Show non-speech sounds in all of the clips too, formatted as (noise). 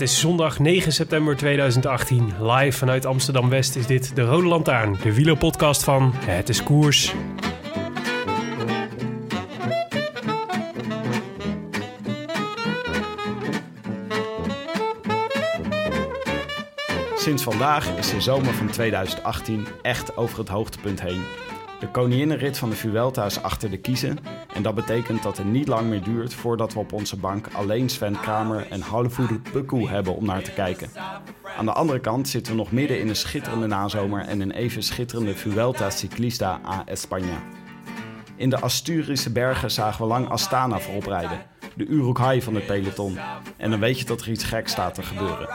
Het is zondag 9 september 2018. Live vanuit Amsterdam West is dit de Rode Lantaarn, de wielerpodcast van Het is Koers. Sinds vandaag is de zomer van 2018 echt over het hoogtepunt heen. De koninginnenrit van de Vuelta is achter de kiezen. En dat betekent dat het niet lang meer duurt voordat we op onze bank alleen Sven Kramer en Halvoer Pukku hebben om naar te kijken. Aan de andere kant zitten we nog midden in een schitterende nazomer en een even schitterende Vuelta Ciclista a España. In de Asturische bergen zagen we lang Astana voorop rijden, de Uruk-hai van het peloton. En dan weet je dat er iets geks staat te gebeuren.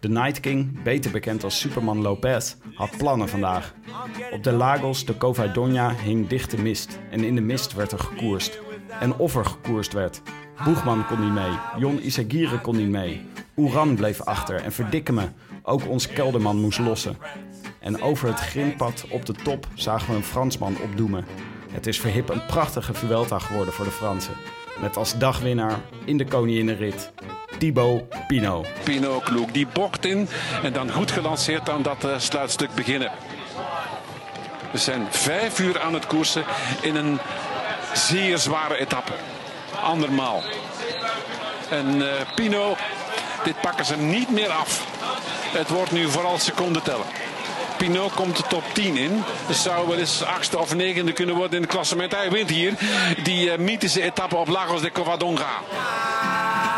De Night King, beter bekend als Superman Lopez, had plannen vandaag. Op de Lagos de Covadonga hing dichte mist en in de mist werd er gekoerst. En of er gekoerst werd. Boegman kon niet mee, Jon Isagire kon niet mee. Oeran bleef achter en verdikke me, ook ons kelderman moest lossen. En over het grindpad op de top zagen we een Fransman opdoemen. Het is verhip een prachtige Vuelta geworden voor de Fransen. Met als dagwinnaar in de koninginnenrit Thibaut Pinot. Pinot kloek die bocht in en dan goed gelanceerd aan dat uh, sluitstuk beginnen. We zijn vijf uur aan het koersen in een zeer zware etappe. Andermaal. En uh, Pinot, dit pakken ze niet meer af. Het wordt nu vooral seconden tellen. Pinot komt de top 10 in. Dus zou wel eens achtste of negende kunnen worden in het klassement. Hij wint hier die uh, mythische etappe op Lagos de Covadonga.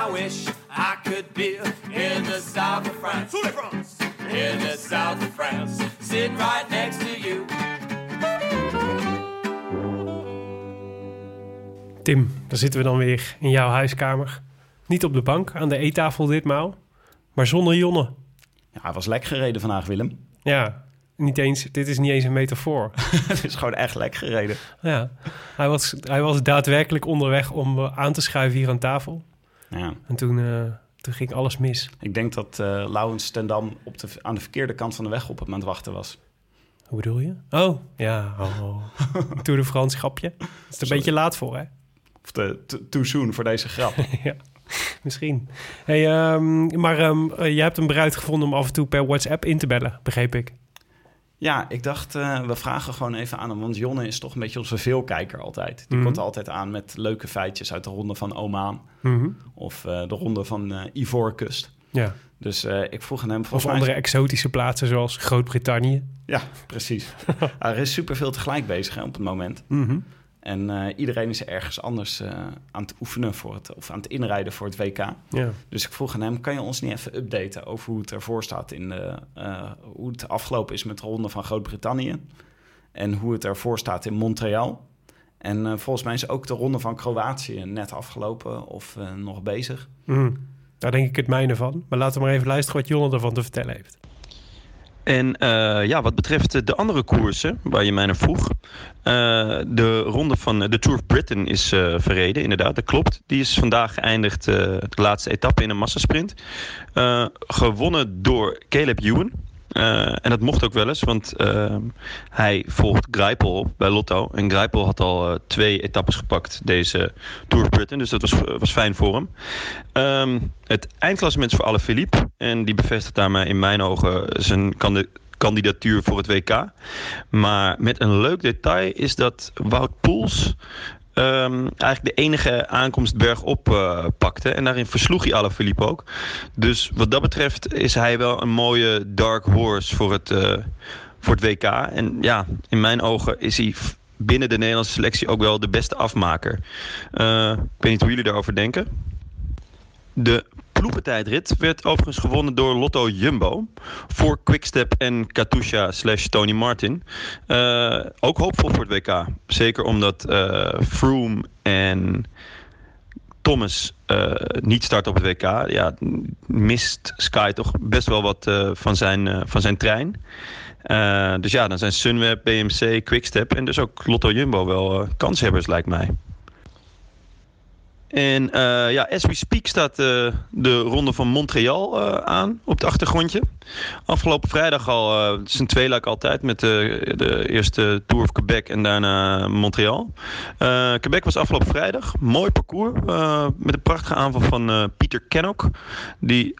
I wish I could be in the south of France. In the south of France. Sitting right next to you. Tim, daar zitten we dan weer in jouw huiskamer. Niet op de bank, aan de eettafel ditmaal, maar zonder Jonne. Ja, hij was lek gereden vandaag, Willem. Ja, niet eens, dit is niet eens een metafoor. (laughs) Het is gewoon echt lek gereden. Ja, hij was, hij was daadwerkelijk onderweg om uh, aan te schuiven hier aan tafel. Ja. En toen, uh, toen ging alles mis. Ik denk dat uh, Laurens ten Dam op de, aan de verkeerde kant van de weg op het wachten was. Hoe bedoel je? Oh, ja. Oh. (laughs) Tour de France grapje. Dat is er een beetje laat voor, hè? Of de too soon voor deze grap. (laughs) ja, misschien. Hey, um, maar um, uh, je hebt een bruid gevonden om af en toe per WhatsApp in te bellen, begreep ik. Ja, ik dacht, uh, we vragen gewoon even aan hem. Want Jonne is toch een beetje onze veelkijker altijd. Die Mhm. komt altijd aan met leuke feitjes uit de ronde van Oman. Mm -hmm. Of uh, de ronde van uh, Ivoorkust. Ja. Dus ik vroeg aan hem... Of andere mij... exotische plaatsen zoals Groot-Brittannië. Ja, precies. (laughs) er is superveel tegelijk bezig hè, op het moment. Mm -hmm. En uh, iedereen is ergens anders uh, aan het oefenen voor het, of aan het inrijden voor het WK. Ja. Dus ik vroeg aan hem: kan je ons niet even updaten over hoe het ervoor staat in de, uh, hoe het afgelopen is met de ronde van Groot-Brittannië en hoe het ervoor staat in Montreal? En volgens mij is ook de ronde van Kroatië net afgelopen of nog bezig. Mm. Daar denk ik het mijne van. Maar laten we maar even luisteren wat Jonne ervan te vertellen heeft. En uh, ja, wat betreft de andere koersen waar je mij naar vroeg. Uh, de ronde van de Tour of Britain is uh, verreden, inderdaad, dat klopt. Die is vandaag geëindigd, de laatste etappe in een massasprint. gewonnen door Caleb Ewan. Uh, en dat mocht ook wel eens, want uh, hij volgt Greipel op bij Lotto. En Greipel had al uh, twee etappes gepakt deze Tour of Britain. Dus dat was, was fijn voor hem. Um, het eindklassement is voor Alaphilippe. En die bevestigt daarmee in mijn ogen zijn kandidatuur voor het WK. Maar met een leuk detail is dat Wout Poels... ehm, eigenlijk de enige aankomst bergop uh, pakte. En daarin versloeg hij Alaphilippe ook. Dus wat dat betreft is hij wel een mooie dark horse voor het, uh, voor het WK. En ja, in mijn ogen is hij binnen de Nederlandse selectie ook wel de beste afmaker. Uh, ik weet niet hoe jullie daarover denken. De ploegentijdrit werd overigens gewonnen door Lotto Jumbo. Voor Quickstep en Katusha slash Tony Martin. Uh, ook hoopvol voor het WK. Zeker omdat uh, Froome en Thomas uh, niet start op het WK. Ja, mist Sky toch best wel wat van, zijn, van zijn trein. dus ja, dan zijn Sunweb, BMC, Quickstep en dus ook Lotto Jumbo wel kanshebbers lijkt mij. En uh, ja, as we speak staat uh, de ronde van Montreal uh, aan op het achtergrondje. Afgelopen vrijdag al, het is een altijd met de, eerste Tour of Quebec en daarna Montreal. Quebec was afgelopen vrijdag. Mooi parcours met een prachtige aanval van Pieter Kennock. Die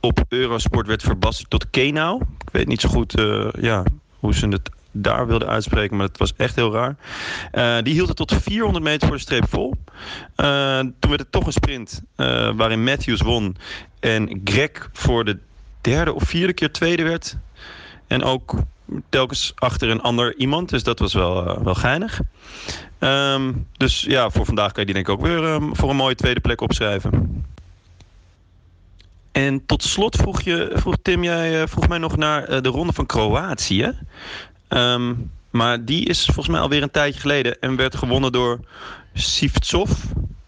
op Eurosport werd verbasterd tot Kenau. Ik weet niet zo goed ja, hoe ze het daar wilde uitspreken, maar het was echt heel raar. Uh, die hield het tot 400 meter voor de streep vol. Uh, toen werd het toch een sprint uh, waarin Matthews won en Greg voor de derde of vierde keer tweede werd. En ook telkens achter een ander iemand, dus dat was wel, wel geinig. Um, dus ja, voor vandaag kan je die denk ik ook weer um, voor een mooie tweede plek opschrijven. En tot slot vroeg, je, vroeg Tim, jij vroeg mij nog naar de ronde van Kroatië. Um, maar die is volgens mij alweer een tijdje geleden en werd gewonnen door Sivtsov.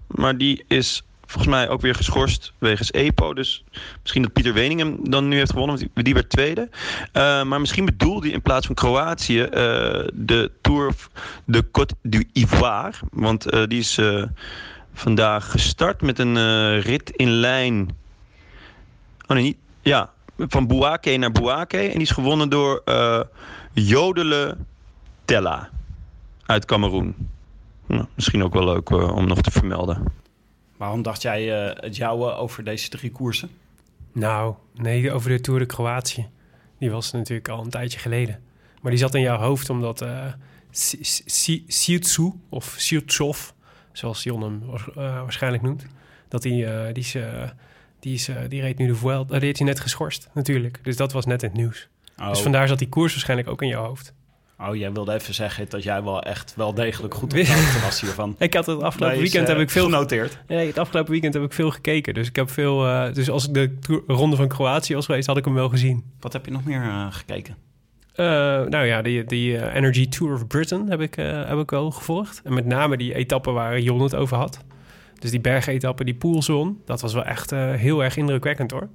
Maar die is volgens mij ook weer geschorst wegens EPO. Dus misschien dat Pieter Wening hem dan nu heeft gewonnen, want die werd tweede. Uh, maar misschien bedoelde hij in plaats van Kroatië uh, de Tour de Côte d'Ivoire. Want uh, die is vandaag gestart met een rit in lijn. Oh nee, niet. Ja, van Bouake naar Bouake. En die is gewonnen door Jodele Tella uit Cameroen. Nou, misschien ook wel leuk uh, om nog te vermelden. Waarom dacht jij uh, het jouwe over deze drie koersen? Nou, nee, over de Tour de Kroatië. Die was natuurlijk al een tijdje geleden. Maar die zat in jouw hoofd omdat uh, Siutsu of Siutsov, zoals Jon hem waarschijnlijk noemt, dat die, die, is, die, is, die reed nu de Vuelta. die heeft hij net geschorst natuurlijk. Dus dat was net in het nieuws. Oh. Dus vandaar zat die koers waarschijnlijk ook in jouw hoofd. Oh, jij wilde even zeggen dat jij wel echt wel degelijk goed op (laughs) was hiervan. ik had het afgelopen weekend heb ik veel genoteerd. Nee, het afgelopen weekend heb ik veel gekeken. Dus ik heb veel. Uh, dus als ik de ronde van Kroatië was geweest, had ik hem wel gezien. Wat heb je nog meer uh, gekeken? Uh, nou ja, die, die Energy Tour of Britain heb ik, heb ik wel gevolgd. En met name die etappe waar Jon het over had. Dus die bergetappe, die Poels won, dat was wel echt uh, heel erg indrukwekkend hoor.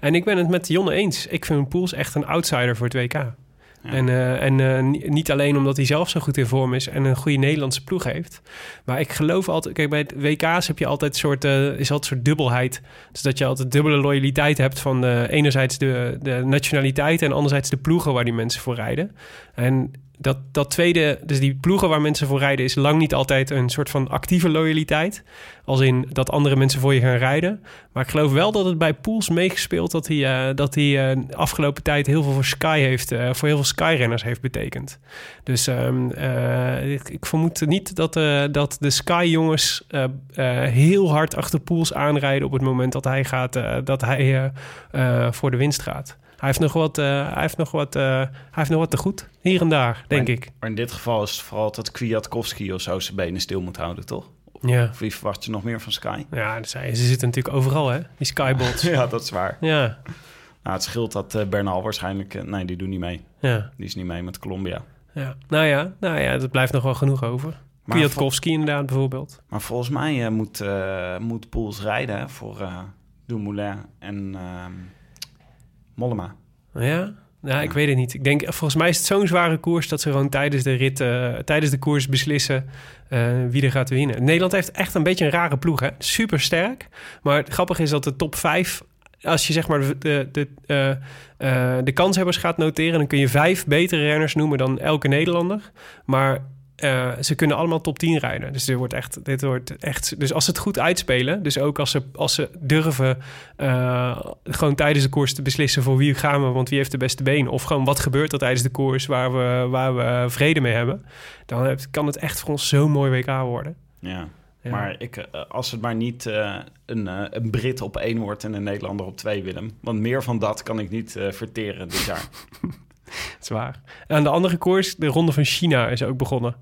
En ik ben het met Jonne eens. Ik vind Poels echt een outsider voor het WK. Ja. En, uh, en uh, niet alleen omdat hij zelf zo goed in vorm is en een goede Nederlandse ploeg heeft. Maar ik geloof altijd, kijk, bij het WK's heb je altijd een soort, is altijd een soort dubbelheid. Dus dat je altijd dubbele loyaliteit hebt van enerzijds de, de nationaliteit en anderzijds de ploegen waar die mensen voor rijden. En dat, dat tweede, dus die ploegen waar mensen voor rijden, is lang niet altijd een soort van actieve loyaliteit. Als in dat andere mensen voor je gaan rijden. Maar ik geloof wel dat het bij Pools meegespeeld dat hij, uh, dat hij uh, afgelopen tijd heel veel voor Sky heeft, uh, voor heel veel Skyrenners heeft betekend. Dus um, ik, ik, vermoed niet dat, dat de Sky-jongens heel hard achter Pools aanrijden op het moment dat hij, gaat, dat hij voor de winst gaat. Hij heeft nog wat, hij heeft nog wat, uh, hij heeft nog wat te goed. Hier en daar, denk maar, ik. Maar in dit geval is het vooral dat Kwiatkowski of zo zijn benen stil moet houden, toch? Ja. Of wie verwacht je nog meer van Sky? Ja, ze zitten natuurlijk overal, hè? Die Skybots. (laughs) ja, dat is waar. Ja. Nou, het scheelt dat uh, Bernal waarschijnlijk... Uh, nee, die doet niet mee. Ja. Die is niet mee met Colombia. Ja. Nou ja, nou ja, dat blijft nog wel genoeg over. Kwiatkowski inderdaad bijvoorbeeld. Maar volgens mij uh, moet, moet Poels rijden voor Dumoulin en ehm, Mollema. Ja? Nou, ik weet het niet. Ik denk, volgens mij is het zo'n zware koers dat ze gewoon tijdens de rit, uh, tijdens de koers beslissen uh, wie er gaat winnen. Nederland heeft echt een beetje een rare ploeg, hè? Super sterk. Maar het grappige is dat de top 5, als je zeg maar de, de, de, uh, de kanshebbers gaat noteren, dan kun je vijf betere renners noemen dan elke Nederlander. Maar uh, ze kunnen allemaal top 10 rijden. Dus dit wordt echt, dit wordt echt. Dus als ze het goed uitspelen, dus ook als ze, als ze durven uh, gewoon tijdens de koers te beslissen voor wie gaan we, want wie heeft de beste been, of gewoon wat gebeurt er tijdens de koers waar we, waar we vrede mee hebben, dan kan het echt voor ons zo'n mooi WK worden. Ja. Ja. Maar ik, eh, als het maar niet eh, een, eh, een Brit op één wordt en een Nederlander op twee, Willem. Want meer van dat kan ik niet eh, verteren dit jaar. (laughs) (laughs) Zwaar. En de andere koers, de Ronde van China, is ook begonnen.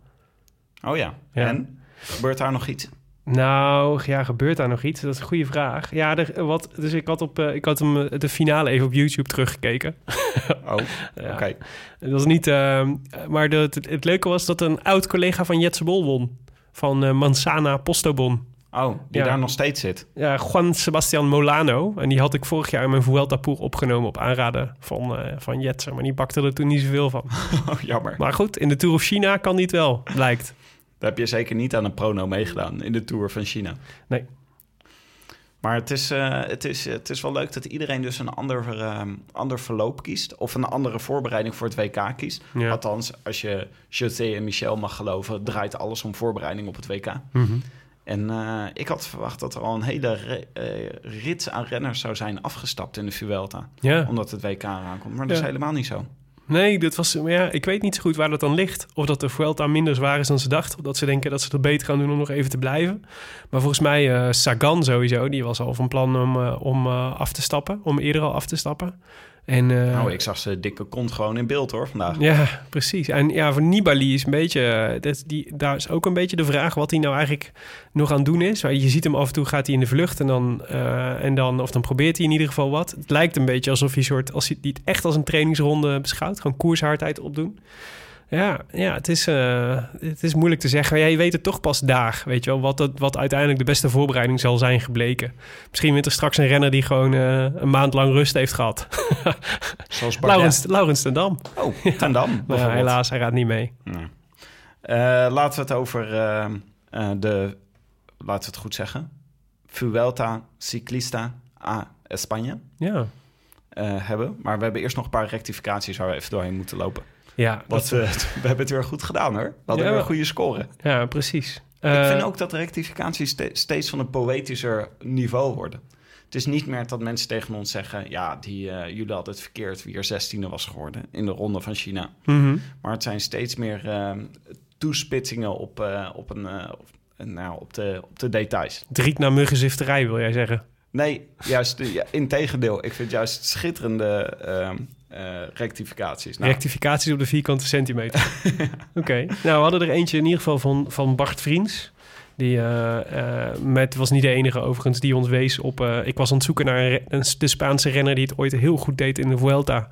Oh ja. Ja. En? Gebeurt daar nog iets? Nou, ja, gebeurt daar nog iets? Dat is een goede vraag. Ja, er, wat, dus ik had, op, eh, ik had hem eh, de finale even op YouTube teruggekeken. (laughs) Oh, (laughs) Ja. oké. Dat was niet... ehm, maar de, het, het leuke was dat een oud collega van Jetse Bol won. Van eh, Manzana Postobon. Oh, die Ja. daar nog steeds zit. Ja, Juan Sebastian Molano. En die had ik vorig jaar in mijn Vuelta Tour opgenomen op aanraden van, eh van Jetse. Maar die bakte er toen niet zoveel van. (laughs) Oh, jammer. Maar goed, in de Tour of China kan die het wel, blijkt. Daar heb je zeker niet aan een prono meegedaan in de Tour van China. Nee. Maar het is, eh, het, is, het is wel leuk dat iedereen dus een ander, eh, ander verloop kiest. Of een andere voorbereiding voor het WK kiest. Ja. Althans, als je José en Michel mag geloven, draait alles om voorbereiding op het WK. Mhm. En eh, ik had verwacht dat er al een hele re- eh, rits aan renners zou zijn afgestapt in de Vuelta. Ja. Omdat het WK eraan komt. Maar dat is helemaal niet zo. Nee, dat was, ja, ik weet niet zo goed waar dat dan ligt. Of dat de Vuelta minder zwaar is dan ze dachten. Of dat ze denken dat ze het beter gaan doen om nog even te blijven. Maar volgens mij, eh, Sagan sowieso, die was al van plan om, om af te stappen. Om eerder al af te stappen. En, eh, Nou, ik zag ze dikke kont gewoon in beeld hoor vandaag. Ja, precies. En ja, voor Nibali is een beetje... eh, Dat, die, daar is ook een beetje de vraag wat hij nou eigenlijk nog aan het doen is. Je ziet hem af en toe gaat hij in de vlucht en dan, eh, en dan... Of dan probeert hij in ieder geval wat. Het lijkt een beetje alsof hij soort... Als hij het echt als een trainingsronde beschouwt. Gewoon koershardheid opdoen. Ja, ja het, is, eh, het is moeilijk te zeggen. Ja, je weet het toch pas daar, weet je wel. Wat, wat uiteindelijk de beste voorbereiding zal zijn gebleken. Misschien wint er straks een renner die gewoon eh, een maand lang rust heeft gehad. (laughs) Zoals. Laurens, Laurens ten Dam. Oh, ten Dam (laughs) ja, helaas, hij gaat niet mee. Eh, laten we het over de, laten we het goed zeggen, Vuelta Ciclista a España Ja, hebben. Maar we hebben eerst nog een paar rectificaties waar we even doorheen moeten lopen. Ja, dat, eh, (laughs) we hebben het weer goed gedaan hoor. We hadden Ja. weer een goede score. ja precies. Ik Eh, vind ook dat de rectificaties ste- steeds van een poëtischer niveau worden. Het is niet meer dat mensen tegen ons zeggen... ja, die, eh, jullie hadden het verkeerd wie er 16e was geworden... in de ronde van China. mhm. Maar het zijn steeds meer ehm, toespitsingen op, eh, op, een, eh, op, nou, op, de, op de details. Driet naar muggenzifterij, wil jij zeggen? Nee, juist eh, ja, in tegendeel. Ik vind juist schitterende eh, rectificaties. Nou, Rectificaties op de vierkante centimeter. (laughs) Oké. Nou, we hadden er eentje in ieder geval van, van Bart Vriends. Die eh, eh, met, was niet de enige overigens die ons wees op... eh, ik was aan het zoeken naar een, de Spaanse renner die het ooit heel goed deed in de Vuelta.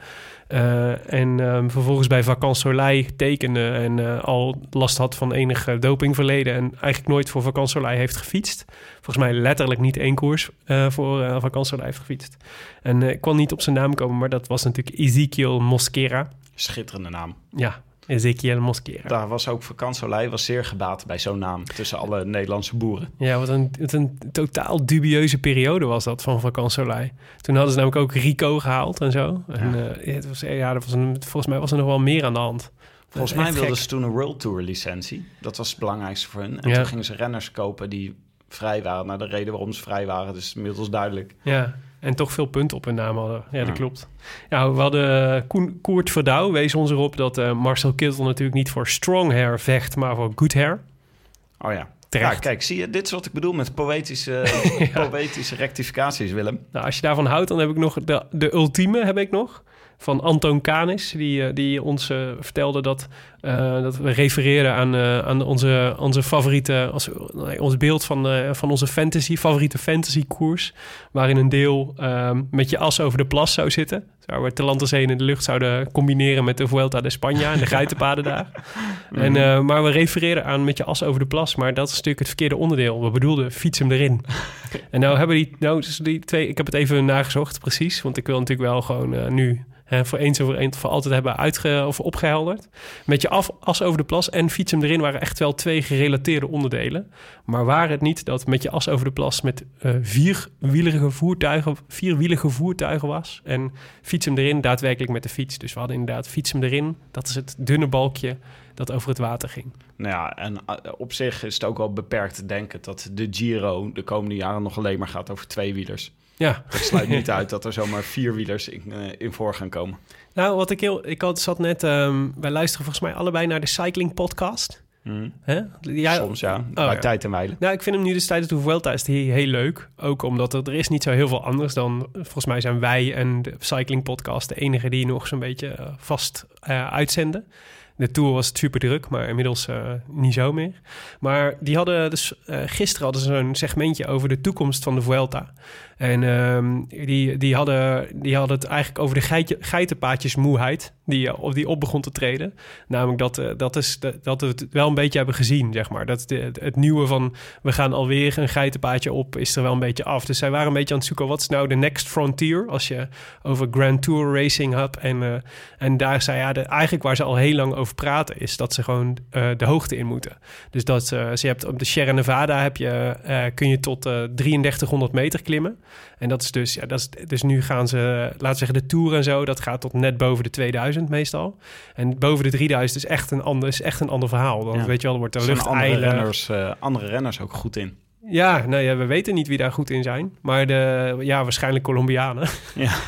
En ehm, vervolgens bij Vacances Soleil tekende en al last had van enig dopingverleden. En eigenlijk nooit voor Vacances Soleil heeft gefietst. Volgens mij letterlijk niet één koers voor Soleil heeft gefietst. En ik kon niet op zijn naam komen, maar dat was natuurlijk Ezekiel Mosquera. schitterende naam. Ja, Ezekiel Mosquera. Daar was ook Vakantsolei was zeer gebaat bij zo'n naam... tussen alle Nederlandse boeren. Ja, wat een, wat een totaal dubieuze periode was dat van Vacances Soleil. Toen hadden ze namelijk ook Rico gehaald en zo. En, eh, het was, ja, er was een, volgens mij was er nog wel meer aan de hand. Volgens Echt mij wilden gek. ze toen een World Tour licentie. Dat was het belangrijkste voor hun. En Ja. toen gingen ze renners kopen die vrij waren. Nou, de reden waarom ze vrij waren, dus inmiddels duidelijk. Ja, en toch veel punten op hun naam hadden. Ja, dat Ja. klopt. Ja, we hadden eh, Koen, Koert Verdouw wees ons erop dat eh, Marcel Kittel natuurlijk niet voor strong hair vecht, maar voor good hair. Oh ja. Terecht. Ja, kijk, zie je, dit is wat ik bedoel met poëtische, (laughs) poëtische rectificaties, Willem. Nou, als je daarvan houdt, dan heb ik nog de, de ultieme heb ik nog. Van Anton Kanis, die, eh, die ons eh, vertelde dat, eh, dat we refereerden aan, aan onze, onze favoriete, ons beeld van, van onze fantasy, favoriete fantasy koers. Waarin een deel ehm, met je as over de plas zou zitten. Waar we Talanterzee in de lucht zouden combineren met de Vuelta de Spanja en de (laughs) geitenpaden daar. En, eh, maar we refereerden aan met je as over de plas. Maar dat is natuurlijk het verkeerde onderdeel. We bedoelden fiets hem erin. (laughs) En nou hebben die, nou, dus die twee, ik heb het even nagezocht precies, want ik wil natuurlijk wel gewoon eh, nu hè, voor eens en voor, eens voor altijd hebben uitge, of opgehelderd. Met je af, as over de plas en fiets hem erin waren echt wel twee gerelateerde onderdelen. Maar waar het niet dat met je as over de plas met eh vierwielige voertuigen, vierwielige voertuigen was en fiets hem erin daadwerkelijk met de fiets. Dus we hadden inderdaad fiets hem erin. Dat is het dunne balkje dat over het water ging. Nou ja, en uh, op zich is het ook wel beperkt te denken dat de Giro de komende jaren nog alleen maar gaat over tweewielers. Ja, Ik sluit niet (laughs) uit dat er zomaar vierwielers in, eh, in voor gaan komen. Nou, wat ik heel... Ik had, zat net... ehm, wij luisteren volgens mij allebei naar de Cycling Podcast. Ja, Soms ja, Oh, bij ja. tijd en wijle. Nou, ik vind hem nu dus tijdens de Vuelta is die heel leuk. Ook omdat er, er is niet zo heel veel anders dan... Volgens mij zijn wij en de Cycling Podcast de enige die nog zo'n beetje eh, vast eh, uitzenden. De Tour was het super druk, maar inmiddels eh, niet zo meer. Maar die hadden dus... gisteren hadden ze zo'n segmentje over de toekomst van de Vuelta. En ehm, die, die, hadden, die hadden het eigenlijk over de geitje, geitenpaadjesmoeheid... Die, eh, die op begon te treden. Namelijk dat, eh, dat, is, dat, we het wel een beetje hebben gezien, zeg maar. Dat het nieuwe van we gaan alweer een geitenpaadje op, is er wel een beetje af. Dus zij waren een beetje aan het zoeken, wat is nou de next frontier? Als je over Grand Tour racing hebt. En, eh, en daar zei ja, de, eigenlijk waar ze al heel lang over praten, is dat ze gewoon de hoogte in moeten. Dus dat ze hebt op de Sierra Nevada heb je, kun je tot eh 3300 meter klimmen. En dat is dus, ja, dat is, dus nu gaan ze, laten we zeggen, de Tour en zo, dat gaat tot net boven de 2000 meestal. En boven de 3000 is echt een ander, is echt een ander verhaal. Dan Ja. weet je wel, er wordt de Er lucht andere renners, eh, andere renners ook goed in. Ja, nou ja, we weten niet wie daar goed in zijn. Maar de, ja, waarschijnlijk Colombianen. Ja. (laughs)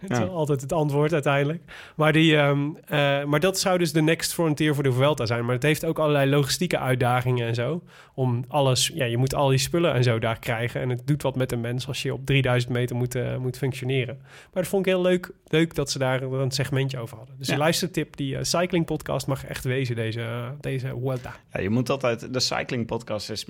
Het is altijd het antwoord uiteindelijk. Maar, die, ehm, eh, maar dat zou dus de next frontier voor de Vuelta zijn. Maar het heeft ook allerlei logistieke uitdagingen en zo. Om alles, ja, je moet al die spullen en zo daar krijgen. En het doet wat met een mens als je op 3000 meter moet, eh, moet functioneren. Maar dat vond ik heel leuk, leuk dat ze daar een segmentje over hadden. Dus Ja. de luistertip, die eh, cycling podcast mag echt wezen, deze, deze Vuelta. Ja, je moet altijd... De Cycling Podcast is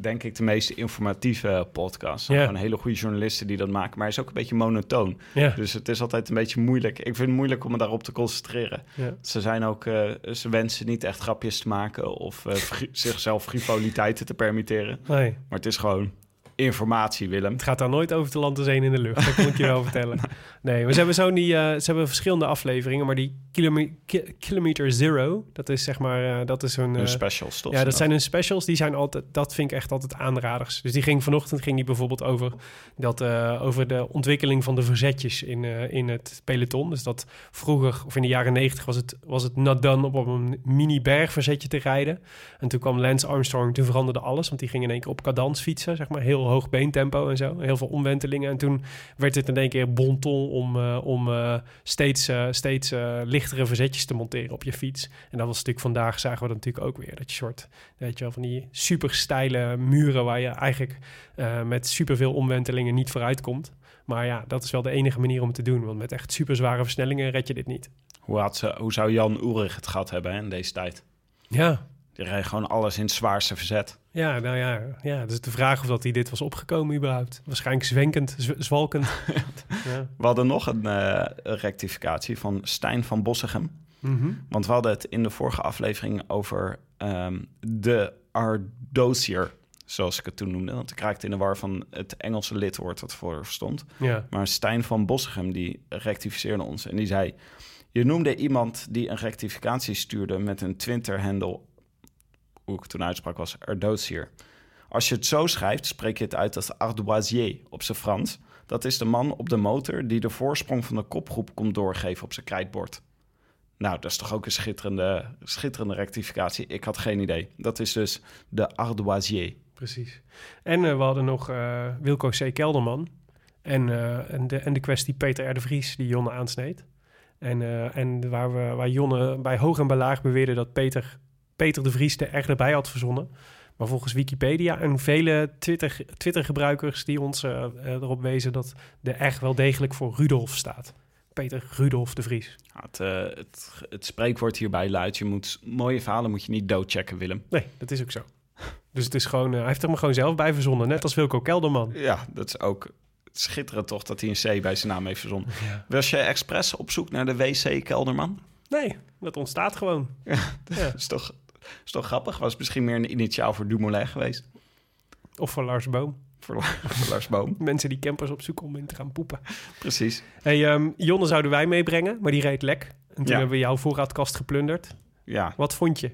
denk ik de meest informatieve podcast. Zijn Gewoon hele goede journalisten die dat maken. Maar hij is ook een beetje monotoon. Dus het is altijd een beetje moeilijk. Ik vind het moeilijk om me daarop te concentreren. Ze zijn ook... eh, ze wensen niet echt grapjes te maken... of eh, (laughs) zichzelf frivoliteiten te permitteren. Nee. Maar het is gewoon informatie, Willem. Het gaat daar nooit over te land zijn in de lucht. Dat ik je wel (laughs) vertellen. Nee, ze hebben zo die, eh, ze hebben verschillende afleveringen, maar die kilome- ki- Kilometer Zero, dat is zeg maar, eh, dat is een. Hun eh, specials, toch? ja, dat zijn hun specials. Die zijn altijd, dat vind ik echt altijd aanraders. Dus die ging vanochtend ging die bijvoorbeeld over dat, eh, over de ontwikkeling van de verzetjes in, eh, in het peloton. Dus dat vroeger, of in de jaren negentig, was het, was het not done op een mini bergverzetje te rijden. En toen kwam Lance Armstrong, toen veranderde alles, want die ging in één keer op cadans fietsen, zeg maar, heel hoog beentempo en zo, heel veel omwentelingen. En toen werd het in één keer bonton om, eh, om eh, steeds, eh, steeds lichtere verzetjes te monteren op je fiets. En dat was natuurlijk vandaag, zagen we dat natuurlijk ook weer, dat je soort, weet je wel, van die super steile muren waar je eigenlijk met superveel omwentelingen niet vooruit komt. Maar ja, dat is wel de enige manier om het te doen, want met echt super zware versnellingen red je dit niet. Hoe, had ze, hoe zou Jan Oerig het gehad hebben hè, in deze tijd? Ja, Die rijdt gewoon alles in het zwaarste verzet. Ja, nou ja, ja, dus de vraag of dat hij dit was opgekomen überhaupt. Waarschijnlijk zwenkend, zwalkend. (laughs) ja. We hadden nog een eh, rectificatie van Stijn van Bossegem. Mhm. Want we hadden het in de vorige aflevering over ehm, de Ardosier, zoals ik het toen noemde. Want ik raakte in de war van het Engelse lidwoord dat voor stond. ja. Maar Stijn van Bossegem die rectificeerde ons en die zei... Je noemde iemand die een rectificatie stuurde met een Twitter-handle... hoe ik het toen uitsprak was Ardosier. Als je het zo schrijft, spreek je het uit als Ardoisier op zijn Frans. Dat is de man op de motor die de voorsprong van de kopgroep komt doorgeven op zijn krijtbord. Nou, dat is toch ook een schitterende, schitterende rectificatie. Ik had geen idee. Dat is dus de Ardoisier. Precies. En eh, we hadden nog eh, Wilco C. Kelderman. En, eh, en, de, en de kwestie Peter R. de Vries die Jonne aansneed. En, en waar, we, waar Jonne bij hoog en bij laag beweerde dat Peter, Peter de Vries de R erbij had verzonnen. Maar volgens Wikipedia en vele Twitter, Twitter-gebruikers die ons eh, eh, erop wezen dat de R wel degelijk voor Rudolf staat. Peter Rudolf de Vries. Ja, het, eh, het, het spreekwoord hierbij luidt... Je moet, mooie verhalen moet je niet doodchecken, Willem. Nee, dat is ook zo. Dus het is gewoon, hij heeft er maar gewoon zelf bij verzonnen. Net als Wilco Kelderman. Ja, dat is ook schitterend toch dat hij een C bij zijn naam heeft verzonnen. Was je expres op zoek naar de WC Kelderman? Nee, dat ontstaat gewoon. Ja. (laughs) Dat is toch, is toch grappig? Was misschien meer een initiaal voor Dumoulin geweest? Of voor Lars Boom. Voor, (laughs) voor Lars Boom. Mensen die campers opzoeken om in te gaan poepen. Precies. Hey, ehm, Jonne zouden wij meebrengen, maar die reed lek. En toen Ja. hebben we jouw voorraadkast geplunderd. Ja, Wat vond je?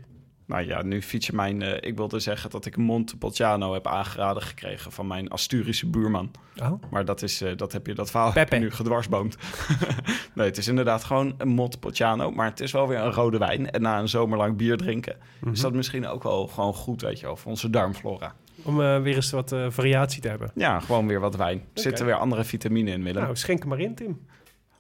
Nou ja, nu fiets je mijn... eh, ik wilde zeggen dat ik Montepulciano heb aangeraden gekregen van mijn Asturische buurman. Oh, Maar dat, is, eh, dat heb je, dat verhaal heb Pepe. je nu gedwarsboomd. (laughs) nee, het is inderdaad gewoon een Montepulciano, maar het is wel weer een rode wijn. En na een zomerlang bier drinken is dat misschien ook wel gewoon goed, weet je voor onze darmflora. om eh, weer eens wat variatie te hebben. Ja, gewoon weer wat wijn. Er zitten weer andere vitamine in, Willem. Nou, schenk er maar in, Tim.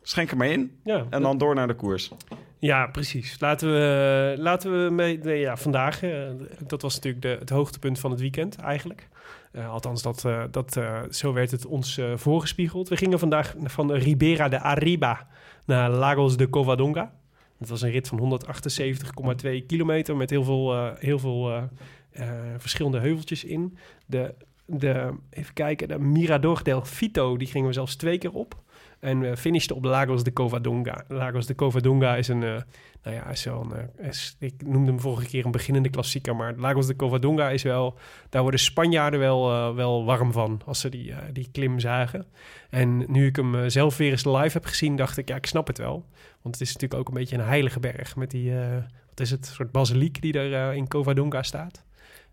Schenk er maar in Ja, en dan door naar de koers. Ja, precies. Laten we, laten we mee, nee, ja, vandaag, eh, dat was natuurlijk de, het hoogtepunt van het weekend eigenlijk. Eh, althans, dat, eh, dat, zo werd het ons voorgespiegeld. We gingen vandaag van Ribera de Arriba naar Lagos de Covadonga. Het was een rit van 178,2 kilometer met heel veel, heel veel verschillende heuveltjes in. De, de, even kijken, de Mirador del Fito, die gingen we zelfs twee keer op. En we finishten op Lagos de Covadonga. Lagos de Covadonga is een, eh, nou ja, is wel een, eh, is, ik noemde hem vorige keer een beginnende klassieker, maar Lagos de Covadonga is wel, daar worden Spanjaarden wel, eh, wel warm van als ze die, eh, die klim zagen. En nu ik hem eh, zelf weer eens live heb gezien, dacht ik, ja, ik snap het wel. Want het is natuurlijk ook een beetje een heilige berg met die, eh, wat is het, soort basiliek die eh, in Covadonga staat.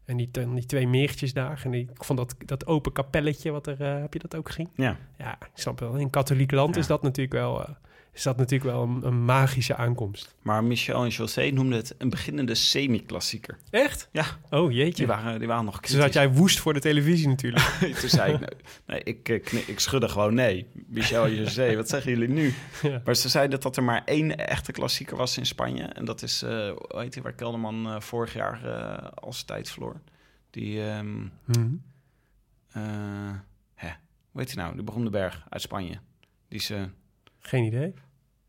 En die, die twee meertjes daar. En die, ik vond dat, dat open kapelletje, wat er, eh, heb je dat ook gezien? Ja. Ja, ik snap wel. In katholiek land Ja. is dat natuurlijk wel, eh, is dat natuurlijk wel een, een magische aankomst. Maar Michel en José noemden het een beginnende semi-klassieker. Echt? Ja, Oh die jeetje. waren, die waren nog Zo kritisch. zat jij woest voor de televisie natuurlijk. (laughs) Toen zei ik, nee, nee ik, eh, ik schudde gewoon nee. Michel en José, wat zeggen jullie nu? (laughs) Ja. Maar ze zeiden dat er maar één echte klassieker was in Spanje. En dat is, eh hoe heet die, waar Kelderman eh, vorig jaar eh als tijd verloor. Die, ehm Mhm. eh, hè, hoe heet die nou? Die beroemde berg uit Spanje. Die eh, Geen idee.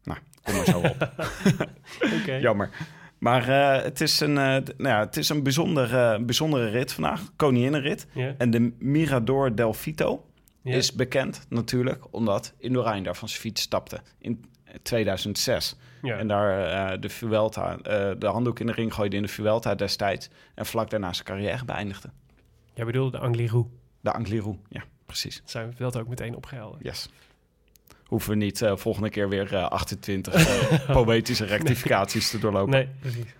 nou, kom maar zo op. (laughs) Oké. Jammer. Maar eh, het is een, eh, nou ja, het is een bijzondere, bijzondere rit vandaag. Koninginnenrit. En de Mirador del Fito Ja. is bekend natuurlijk omdat Indurain daar van zijn fiets stapte in 2006. Ja. En daar eh, de Vuelta, eh, de handdoek in de ring gooide in de Vuelta destijds. En vlak daarna zijn carrière beëindigde. Jij bedoelde de Angliru. De Angliru, ja, precies. Dat zijn we dat ook meteen opgehelderd. Yes. Hoeven we niet eh, volgende keer weer eh, 28 eh, (laughs) poëtische rectificaties te doorlopen. Nee, precies.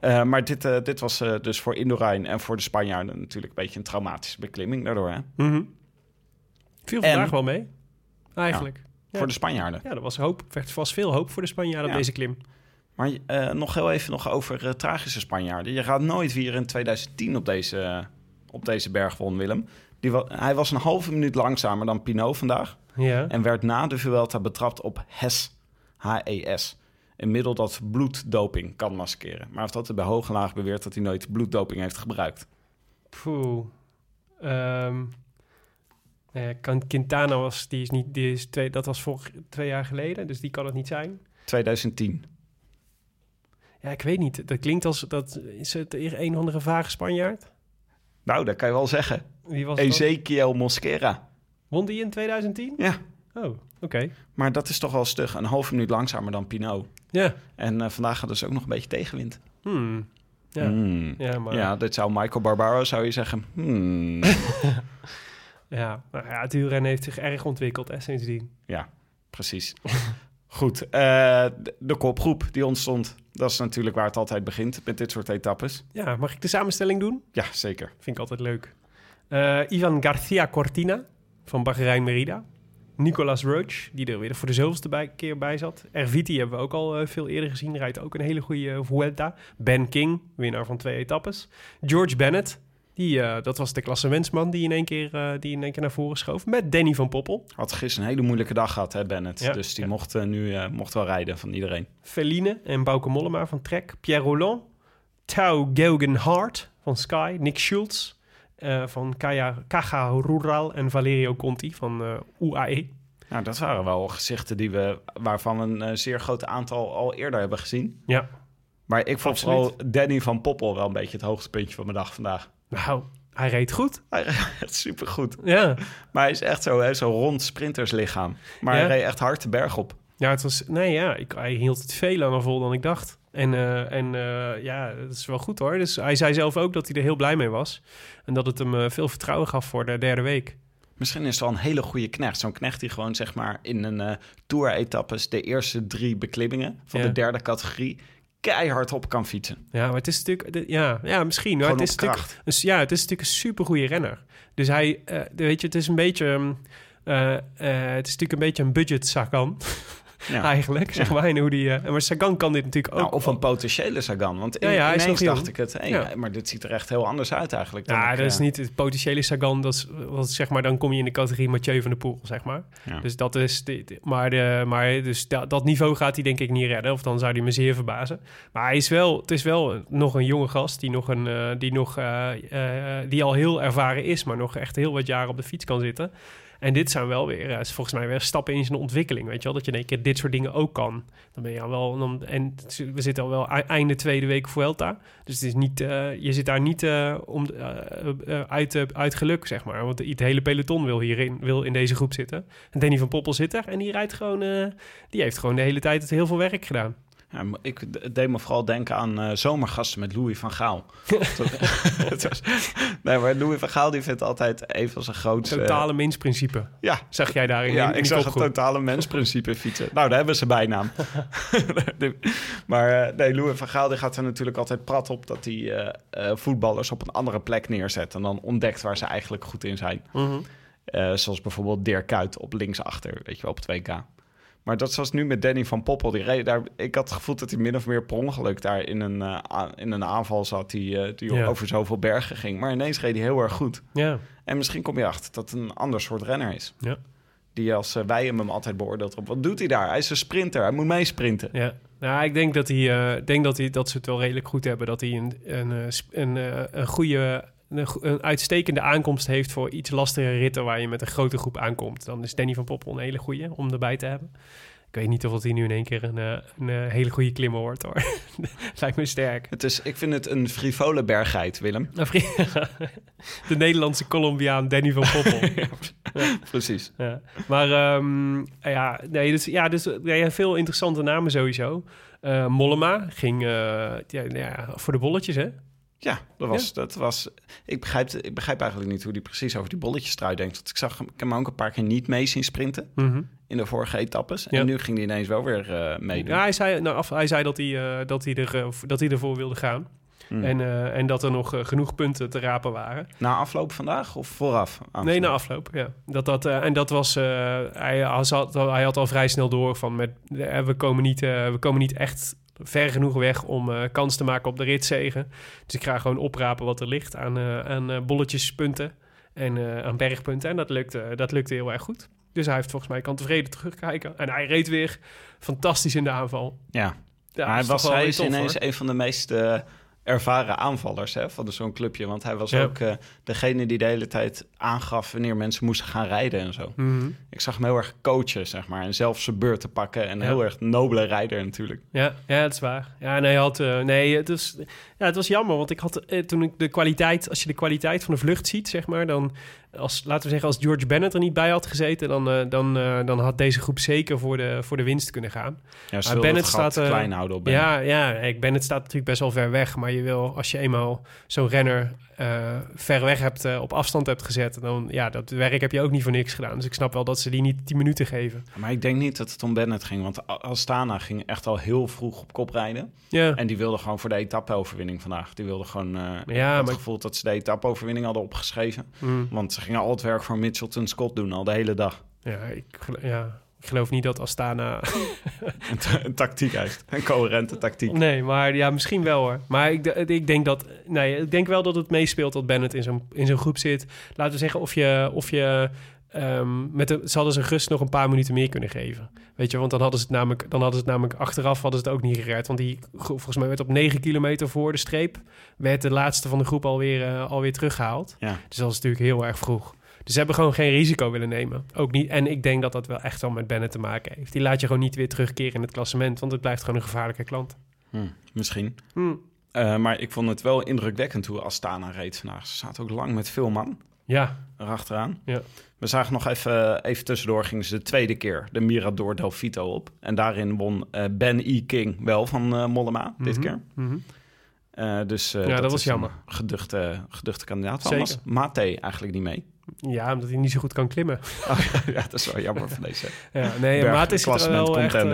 Eh, maar dit, eh, dit was eh, dus voor Indurain en voor de Spanjaarden natuurlijk een beetje een traumatische beklimming daardoor. Hè? Mhm. Viel En- vandaag wel mee. Eigenlijk. Ja. Voor de Spanjaarden. Ja, er was, hoop, er was veel hoop voor de Spanjaarden Ja. op deze klim. Maar eh, nog heel even nog over eh, tragische Spanjaarden. Je raadt nooit wie er in 2010 op deze, op deze berg won, Willem. Die hij was een halve minuut langzamer dan Pinot vandaag. Ja. En werd na de Vuelta betrapt op HES. H-E-S. Een middel dat bloeddoping kan maskeren. Maar hij heeft altijd bij hoog en laag beweerd dat hij nooit bloeddoping heeft gebruikt. Poeh. Ehm, eh, Quintana was, die is niet, die is twee, dat was vorig, twee jaar geleden, dus die kan het niet zijn. 2010. Ja, ik weet niet. Dat klinkt als, dat is het een of andere vage Spanjaard? Nou, dat kan je wel zeggen. Wie was dat? Ezequiel Mosquera. Won die in 2010? Ja, Oh, oké. maar dat is toch wel stug. Een halve minuut langzamer dan Pinot. Ja. En eh, vandaag gaat dus ook nog een beetje tegenwind. Hmm. Ja. Hmm. Ja, maar Ja, dit zou Michael Barbaro zou je zeggen. Hmm. (laughs) ja. Maar ja, het wielrennen heeft zich erg ontwikkeld hè, sindsdien. ja, precies. (laughs) Goed, eh, de, de kopgroep die ontstond. Dat is natuurlijk waar het altijd begint met dit soort etappes. Ja, mag ik de samenstelling doen? Ja, zeker. Vind ik altijd leuk. Eh, Ivan Garcia Cortina van Bahrein Merida. Nicolas Roach, die er weer voor de zoveelste bij, keer bij zat. Erviti hebben we ook al eh, veel eerder gezien. Rijdt ook een hele goede eh, Vuelta. Ben King, winnaar van twee etappes. George Bennett, die, dat was de klassementsman die in, één keer, die in één keer naar voren schoof. Met Danny van Poppel. Had gisteren een hele moeilijke dag gehad, hè, Bennett. Ja, dus die ja. mocht nu mocht wel rijden van iedereen. Feline en Bauke Mollema van Trek. Pierre Roland. Tau Geoghegan-Hart van Sky. Nick Schultz eh, van Kaya, Caja Rural. En Valerio Conti van eh, UAE. Nou, dat waren wel gezichten die we, waarvan een eh, zeer groot aantal al eerder hebben gezien. Ja, Maar ik vond Absoluut. vooral Danny van Poppel wel een beetje het hoogtepuntje van mijn dag vandaag. nou, hij reed goed. Hij reed (laughs) supergoed. Ja, Maar hij is echt zo, hè, zo rond sprinterslichaam. Maar Ja. hij reed echt hard de berg op. ja het was... Nee, ja, ik, hij hield het veel langer vol dan ik dacht. En, eh, en eh, ja, dat is wel goed hoor. Dus hij zei zelf ook dat hij er heel blij mee was. En dat het hem eh, veel vertrouwen gaf voor de derde week. Misschien is het wel een hele goede knecht. Zo'n knecht die gewoon zeg maar in een tour-etappes de eerste drie beklimmingen van Ja. de derde categorie keihard op kan fietsen. Ja, maar het is natuurlijk... ja, ja, misschien. Maar het is natuurlijk, kracht. dus, ja, het is natuurlijk een supergoeie renner. Dus hij... weet je, het is een beetje... ehm, eh, eh, het is natuurlijk een beetje een budget Sagan. (laughs) Ja. eigenlijk, zeg maar. En hoe die, eh, maar Sagan kan dit natuurlijk ook. Nou, of een potentiële Sagan. Want Ja, ineens dacht jong. ik het, hey, maar dit ziet er echt heel anders uit eigenlijk. dan Ja, ik, dat is eh, niet het potentiële Sagan. Dat is, wat, zeg maar, dan kom je in de categorie Mathieu van der Poel, zeg maar. Dus dat is... De, de- maar de, maar dus dat, dat niveau gaat hij denk ik niet redden. Of dan zou hij me zeer verbazen. Maar hij is wel, het is wel nog een jonge gast die, nog een, eh, die, nog, die al heel ervaren is... maar nog echt heel wat jaren op de fiets kan zitten. En dit zijn wel weer, eh, volgens mij, weer stappen in zijn ontwikkeling. Weet je wel, dat je in één keer dit soort dingen ook kan. Dan ben je al wel, en we zitten al wel einde tweede week Vuelta. Dus het is niet, eh, je zit daar niet eh, om, uit, geluk, zeg maar. Want het hele peloton wil hierin, wil in deze groep zitten. En Danny van Poppel zit er en die rijdt gewoon, die heeft gewoon de hele tijd heel veel werk gedaan. Ja, ik deed me vooral denken aan eh, zomergasten met Louis van Gaal. (laughs) Nee, maar Louis van Gaal die vindt altijd een van zijn grootste... Totale mensprincipe, Ja, zag jij daarin? ja in, in ik zag het totale mensprincipe fietsen. Nou, daar hebben ze bijnaam. (laughs) maar eh, nee, Louis van Gaal die gaat er natuurlijk altijd prat op... dat hij eh, voetballers op een andere plek neerzet... en dan ontdekt waar ze eigenlijk goed in zijn. Eh, zoals bijvoorbeeld Dirk Kuyt op linksachter, weet je wel, op 2K. Maar dat zoals nu met Danny van Poppel. Die reed daar, ik had het gevoel dat hij min of meer per ongeluk daar in een, eh, in een aanval zat... die, eh, die Ja. over zoveel bergen ging. Maar ineens reed hij heel erg goed. Ja, En misschien kom je achter dat het een ander soort renner is. Ja. Die als eh, wij hem altijd beoordeeld op. Wat doet hij daar? Hij is een sprinter. Hij moet meesprinten. ja. Nou, ik denk dat, hij, denk dat, hij, dat ze het wel redelijk goed hebben. Dat hij een, een, een, een goede, een, een uitstekende aankomst heeft voor iets lastigere ritten waar je met een grote groep aankomt. Dan is Danny van Poppel een hele goede om erbij te hebben. Ik weet niet of hij nu in één keer een, eh, een, eh, hele goede klimmer wordt hoor. (laughs) Lijkt me sterk. Het is, ik vind het een frivole berggeit, Willem. (laughs) De Nederlandse Colombiaan Danny van Poppel. (laughs) Precies. Ja. Maar ehm, ja, nee, dus, ja, dus ja, veel interessante namen sowieso. Eh, Mollema ging ja, ja, voor de bolletjes, hè? Ja, dat was, dat was. Ik begrijp, ik begrijp eigenlijk niet hoe hij precies over die bolletjestrui denkt. Want ik zag hem, ik heb hem ook een paar keer niet mee zien sprinten in de vorige etappes. Ja. En nu ging hij ineens wel weer eh meedoen. Ja, hij zei, nou, af, hij zei dat, hij, eh, dat, hij er, eh, dat hij ervoor wilde gaan. Hmm. En, en dat er nog genoeg punten te rapen waren. Na afloop vandaag of vooraf? Nee, na afloop, ja. Dat, dat, en dat was... hij, had, hij had al vrij snel door van... Met, we, komen niet, we komen niet echt ver genoeg weg om eh, kans te maken op de ritzegen. Dus ik ga gewoon oprapen wat er ligt aan, eh, aan eh, bolletjespunten en aan bergpunten. En dat lukte, dat lukte heel erg goed. Dus hij heeft volgens mij kan tevreden terugkijken. En hij reed weer fantastisch in de aanval. Ja, hij, was, hij is ineens hoor. een van de meest ervaren aanvallers hè, van zo'n clubje. Want hij was Ja. ook eh, degene die de hele tijd aangaf wanneer mensen moesten gaan rijden en zo. Mhm. Ik zag hem heel erg coachen, zeg maar. En zelf zijn beurt te pakken. En Ja. heel erg nobele rijder natuurlijk. Ja, ja, dat is waar. Ja, nee, hij had, eh, nee het, is, ja, het was jammer, want ik had eh, toen ik de kwaliteit, als je de kwaliteit van de vlucht ziet, zeg maar, dan, als, laten we zeggen, als George Bennett er niet bij had gezeten, dan, eh, dan, eh, dan had deze groep zeker voor de, voor de winst kunnen gaan. Ja, ze Maar Bennett staat, eh, klein houden op Bennett. Ja, ja, ik Bennett staat natuurlijk best wel ver weg, maar je wil, als je eenmaal zo'n renner ver weg hebt, op afstand hebt gezet, dan, ja, dat werk heb je ook niet voor niks gedaan. Dus ik snap wel dat ze die niet 10 minuten geven. Maar ik denk niet dat het om Bennett ging. Want Astana ging echt al heel vroeg op kop rijden. Ja, En die wilde gewoon voor de etappe-overwinning vandaag. Die wilde gewoon... Ja, had het maar- gevoel dat ze de etappe-overwinning hadden opgeschreven. Mm. Want ze gingen al het werk voor Mitchelton Scott doen, al de hele dag. ja, ik, ja, ik geloof niet dat Astana (laughs) Een, ta- een tactiek heeft. Een coherente tactiek. Nee, maar ja, misschien wel hoor. Maar ik, ik denk dat. Nee, ik denk wel dat het meespeelt dat Bennett in zo'n in zo'n groep zit. Laten we zeggen of je. Of je ehm, met de, ze hadden ze rust nog een paar minuten meer kunnen geven. Weet je, want dan hadden ze het namelijk, dan hadden ze het namelijk achteraf hadden ze het ook niet gered. Want die volgens mij werd op 9 kilometer voor de streep. werd de laatste van de groep alweer, eh, alweer teruggehaald. Ja. Dus dat is natuurlijk heel erg vroeg. Dus ze hebben gewoon geen risico willen nemen. Ook niet. En ik denk dat dat wel echt wel met Bennett te maken heeft. Die laat je gewoon niet weer terugkeren in het klassement. Want het blijft gewoon een gevaarlijke klant. Hm, misschien. Hm. Eh, maar ik vond het wel indrukwekkend hoe Astana reed vandaag. Ze zaten ook lang met veel man Ja, erachteraan. Ja. We zagen nog even, even tussendoor, gingen ze de tweede keer de Mirador del Vito op. En daarin won eh, Ben E. King wel van eh, Mollema dit Mhm. keer. Mhm. Eh, dus eh, Ja, dat was jammer. Geduchte, geduchte kandidaat. Zeker. was Mate eigenlijk niet mee. Ja, omdat hij niet zo goed kan klimmen. Oh, (laughs) ja, dat is wel jammer van deze. Ja, nee, Berg- Maat is er wel echt...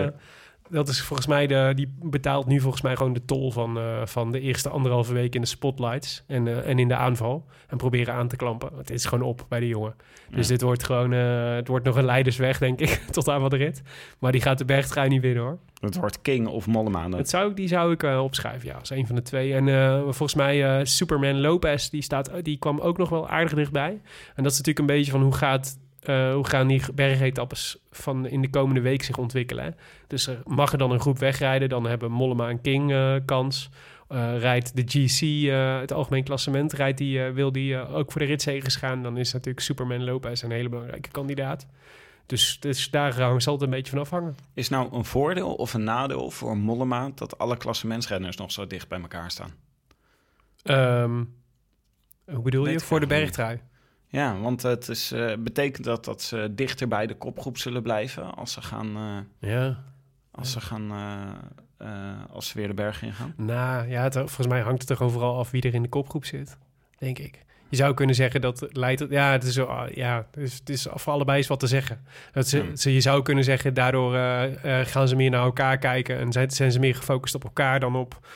dat is volgens mij de, die betaalt nu volgens mij gewoon de tol van, eh, van de eerste anderhalve week in de spotlights en, eh, en in de aanval. En proberen aan te klampen. Het is gewoon op bij de jongen. Dus dit wordt gewoon, eh, het wordt nog een leidersweg, denk ik, (laughs) tot aan wat de rit. Maar die gaat de bergtrui niet winnen hoor. Het wordt King of Mollema. Dat zou, die zou ik opschrijven, ja, als een van de twee. En volgens mij Superman Lopez, die, staat, die kwam ook nog wel aardig dichtbij. En dat is natuurlijk een beetje van hoe, gaat, eh, hoe gaan die bergetappes van in de komende week zich ontwikkelen. Hè? Dus er mag er dan een groep wegrijden, dan hebben Mollema en King eh, kans. Eh, rijdt de GC, het algemeen klassement, rijdt die, wil die ook voor de ritzegers gaan... dan is natuurlijk Superman Lopez een hele belangrijke kandidaat. Dus, dus daar zal het een beetje van afhangen. Is nou een voordeel of een nadeel voor Mollema dat alle klassementsrenners nog zo dicht bij elkaar staan? Ehm, hoe bedoel Weet je? Voor de bergtrui? Ja, want het is, eh, betekent dat dat ze dichter bij de kopgroep zullen blijven als ze gaan, eh, Ja. als ze gaan, eh, als ze weer de berg ingaan? Nou ja, het, volgens mij hangt het er overal af wie er in de kopgroep zit, denk ik. Je zou kunnen zeggen dat leidt... Ja, het is, zo, ah, ja, het is, het is voor allebei is wat te zeggen. Dat ze, Hmm. ze- je zou kunnen zeggen, daardoor gaan ze meer naar elkaar kijken... en zijn, zijn ze meer gefocust op elkaar dan op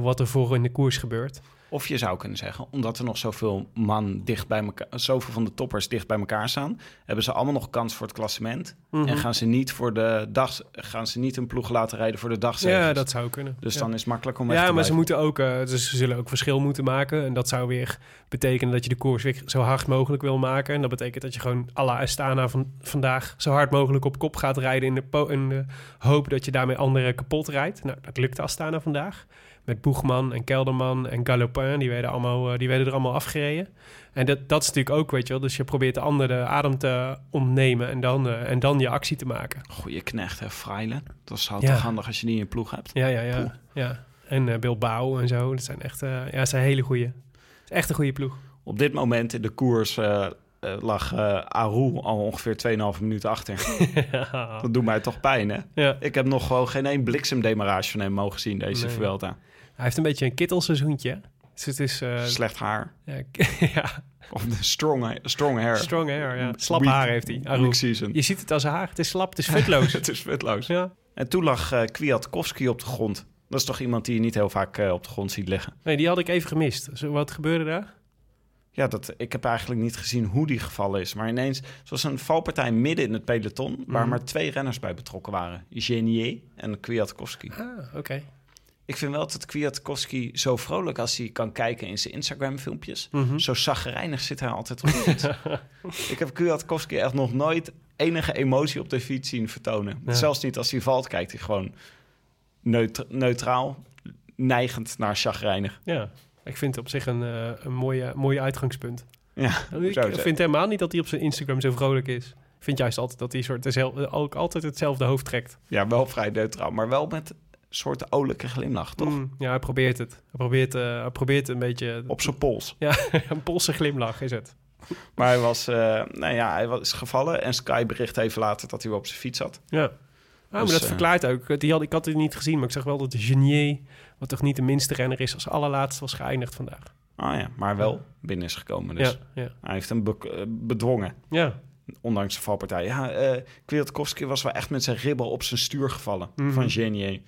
wat er voor in de koers gebeurt. Of je zou kunnen zeggen, omdat er nog zoveel man dicht bij elkaar, zoveel van de toppers dicht bij elkaar staan, hebben ze allemaal nog kans voor het klassement. Mhm. En gaan ze niet voor de dag, gaan ze niet een ploeg laten rijden voor de dagzegers. Ja, dat zou kunnen. Dus Ja. dan is het makkelijk om Ja, maar ze moeten ook, dus ze zullen ook verschil moeten maken. En dat zou weer betekenen dat je de koers weer zo hard mogelijk wil maken. En dat betekent dat je gewoon à la Astana van vandaag zo hard mogelijk op kop gaat rijden in de, po- in de hoop dat je daarmee anderen kapot rijdt. Nou, dat lukte Astana vandaag. Met Boegman en Kelderman en Galopin, die werden, allemaal, eh, die werden er allemaal afgereden. En dat, dat is natuurlijk ook, weet je wel. Dus je probeert de ander de adem te ontnemen en dan, eh, en dan je actie te maken. Goeie knecht, hè, Freile. Dat is Ja. altijd handig als je die in je ploeg hebt. Ja, ja, Poeh. ja. ja. En eh Bilbao en zo. Dat zijn echt, eh, ja, zijn hele is echt een goede ploeg. Op dit moment in de koers lag Aru al ongeveer 2,5 minuten achter. (laughs) Dat doet mij toch pijn, hè? ja. Ik heb nog gewoon geen één bliksemdemarage van hem mogen zien, deze Nee. Vuelta. Hij heeft een beetje een kittelseizoentje. Dus het is... eh, Slecht haar. ja, (laughs) ja, Of de strong, strong hair. strong hair. Ja. Slap Weak- haar heeft hij. Aru. weak season. Je ziet het als haar. Het is slap, het is futloos. (laughs) Het is vetloos. ja. En toen lag eh Kwiatkowski op de grond. Dat is toch iemand die je niet heel vaak eh, op de grond ziet liggen? Nee, die had ik even gemist. Zo, wat gebeurde daar? Ja, dat, ik heb eigenlijk niet gezien hoe die gevallen is. Maar ineens, het was een valpartij midden in het peloton... waar Mhm. maar twee renners bij betrokken waren. Genier en Kwiatkowski. Ah, oké. Ik vind wel dat Kwiatkowski zo vrolijk als hij kan kijken in zijn Instagram-filmpjes. Mhm. Zo zagrijnig zit hij altijd op de fiets. (laughs) ik heb Kwiatkowski echt nog nooit enige emotie op de fiets zien vertonen. Ja. Zelfs niet als hij valt, kijkt hij gewoon neut- neutraal, neigend naar chagrijnig. Ja, ik vind het op zich een, eh, een mooie, mooie uitgangspunt. Ja, Ik zo is vind het. helemaal niet dat hij op zijn Instagram zo vrolijk is. Ik vind juist altijd dat hij soort ook altijd hetzelfde hoofd trekt. ja, wel vrij neutraal, maar wel met soort olijke glimlach, toch? Mm, ja, hij probeert het. Hij probeert, eh, hij probeert een beetje... Op zijn pols. (laughs) Ja, een Poolse glimlach is het. Maar hij was, eh, nou ja, hij was gevallen en Sky bericht even later dat hij weer op zijn fiets zat. Ja. Ah, maar Dus, dat eh, verklaart ook. Die had, ik had het niet gezien, maar ik zag wel dat de Genier, wat toch niet de minste renner is, als allerlaatste was geëindigd vandaag. Ah ja, maar wel binnen is gekomen. Dus Ja, ja. hij heeft hem be- bedwongen. Ja, Ondanks de valpartij. Ja, eh Kwiatkowski was wel echt met zijn ribbel op zijn stuur gevallen Mhm. van Genier.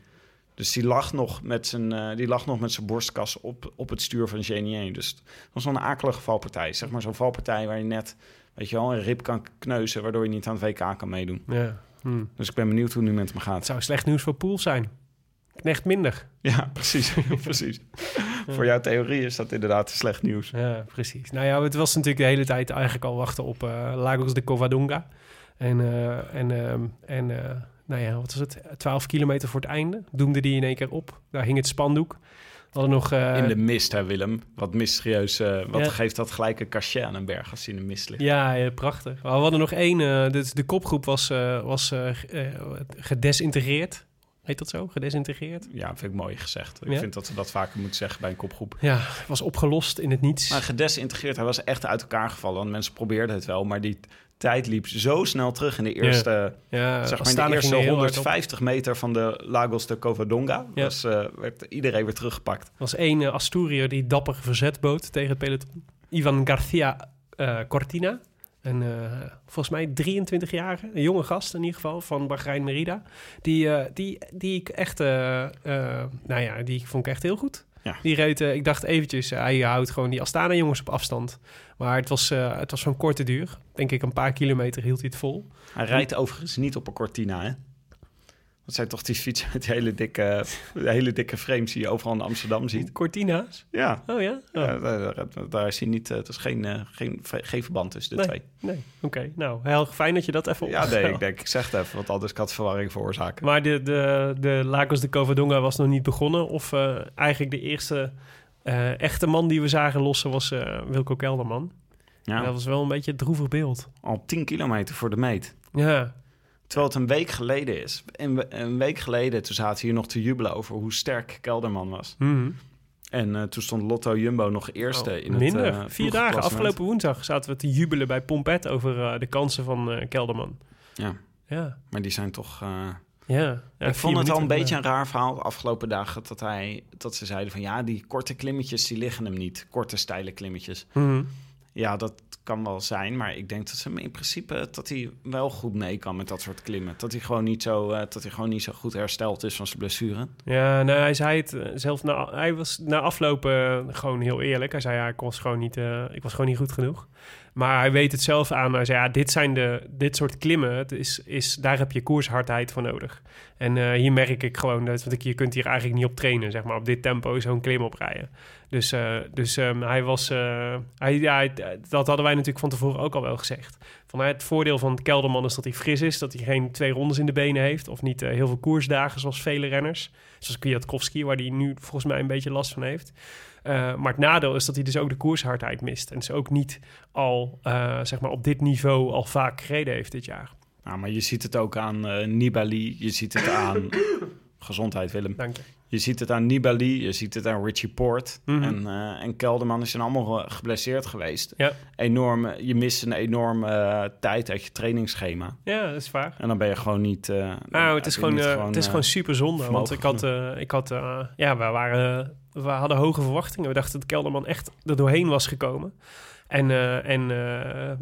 Dus die lag nog met zijn, eh, die lag nog met zijn borstkas op, op het stuur van Genier. Dus het was wel een akelige valpartij. Zeg maar zo'n valpartij waar je net weet je wel, een rib kan kneuzen... waardoor je niet aan het WK kan meedoen. ja. Hm. Dus ik ben benieuwd hoe het nu met hem Het gaat. zou slecht nieuws voor Poel zijn. Knecht minder. Ja, precies. (laughs) (laughs) precies. Voor jouw theorie is dat inderdaad slecht nieuws. Ja, precies. Nou ja, het was natuurlijk de hele tijd eigenlijk al wachten op eh, Lagos de Covadonga. En, eh, en, ehm, en nou ja, wat was het? 12 kilometer voor het einde doemde die in één keer op. Daar hing het spandoek. Hadden nog... eh, In de mist, hè Willem? Wat mysterieus. eh, wat Ja. geeft dat gelijk een cachet aan een berg als die in de mist ligt? Ja, ja, prachtig. We hadden nog één. eh, dus de kopgroep was, was gedesintegreerd. Heet dat zo? Gedesintegreerd? Ja, vind ik mooi gezegd. Ik Ja? vind dat we dat vaker moeten zeggen bij een kopgroep. Ja, was opgelost in het niets. Maar gedesintegreerd, hij was echt uit elkaar gevallen. Want mensen probeerden het wel, maar die tijd liep zo snel terug in de eerste, ja, zeg maar in de eerste er heel hard op. 150 meter van de Lagos de Covadonga. Was, eh, werd iedereen weer teruggepakt. Er was één uh, Asturiër die dapper verzet bood tegen het peloton. Ivan Garcia eh, Cortina. Een, eh, volgens mij 23-jarige, een jonge gast in ieder geval, van Bahrein Merida. Die, eh, die, die ik echt, eh, eh, nou ja, die vond ik echt heel goed. Ja. Die reed, eh, ik dacht eventjes, hij houdt gewoon die Astana jongens op afstand. Maar het was, eh, het was van korte duur. Denk ik een paar kilometer hield hij het vol. Hij rijdt overigens niet op een Cortina, hè? Dat zijn toch die fietsen met die hele dikke, hele dikke frames die je overal in Amsterdam ziet. Cortina's? Ja, Oh ja? Oh. ja daar, daar- daar is hij niet... eh, Het is geen, eh, geen, geen verband tussen de nee, twee. nee. Oké, nou, heel fijn dat je dat even Ja, nee, ik denk, ik zeg het even, want anders kan het verwarring veroorzaken. Maar de, de, de Lagos de Covadonga was nog niet begonnen. Of eh, eigenlijk de eerste echte man die we zagen lossen was eh, Wilco Kelderman. En Ja, dat was wel een beetje een droevig beeld. al 10 kilometer voor de meet. Ja, Terwijl het een week geleden is. Een, een week geleden, toen zaten we hier nog te jubelen over hoe sterk Kelderman was. Mhm. En eh, toen stond Lotto Jumbo nog eerste Oh, in minder. het eh, Vier dagen. Afgelopen woensdag zaten we te jubelen bij Pompet over eh, de kansen van Kelderman. Ja, Ja, maar die zijn toch... ja. ja ik vond het al een beetje een raar verhaal de afgelopen dagen... Dat, hij, dat ze zeiden van ja, die korte klimmetjes die liggen hem niet. Korte, steile klimmetjes. Mhm. Ja, dat kan wel zijn, maar ik denk dat ze in principe... dat hij wel goed mee kan met dat soort klimmen. Dat hij gewoon niet zo, eh, dat hij gewoon niet zo goed hersteld is van zijn blessure. Ja, nou, hij zei het eh, zelf. Hij was na aflopen eh, gewoon heel eerlijk. Hij zei ja, ik was gewoon niet, ik was gewoon niet goed genoeg. Maar hij weet het zelf aan. Hij zei ja, dit zijn de, dit soort klimmen. Het is, is, daar heb je koershardheid voor nodig. En eh, hier merk ik gewoon dat, want je kunt hier eigenlijk niet op trainen, zeg maar, op dit tempo zo'n klim oprijden. Dus, eh, dus ehm, hij was, eh, hij, ja, dat hadden wij natuurlijk van tevoren ook al wel gezegd. Van, het voordeel van Kelderman is dat hij fris is, dat hij geen twee rondes in de benen heeft of niet heel veel koersdagen zoals vele renners. Zoals Kwiatkowski, waar hij nu volgens mij een beetje last van heeft. Eh, maar het nadeel is dat hij dus ook de koershardheid mist. En dus ook niet al, eh, zeg maar, op dit niveau al vaak gereden heeft dit jaar. Nou, maar je ziet het ook aan eh, Nibali, je ziet het aan... (coughs) Gezondheid, Willem. Dank je. Je ziet het aan Nibali, je ziet het aan Richie Poort. Mhm. en, eh, en Kelderman is zijn allemaal geblesseerd geweest. Ja. Enorm, je mist een enorme eh, tijd uit je trainingsschema. Ja, dat is waar. En dan ben je gewoon niet... eh, Nou, het is gewoon, het is gewoon super zonde. Want ik had, ik had ja, we, waren, we hadden hoge verwachtingen. We dachten dat Kelderman echt er doorheen was gekomen. En, en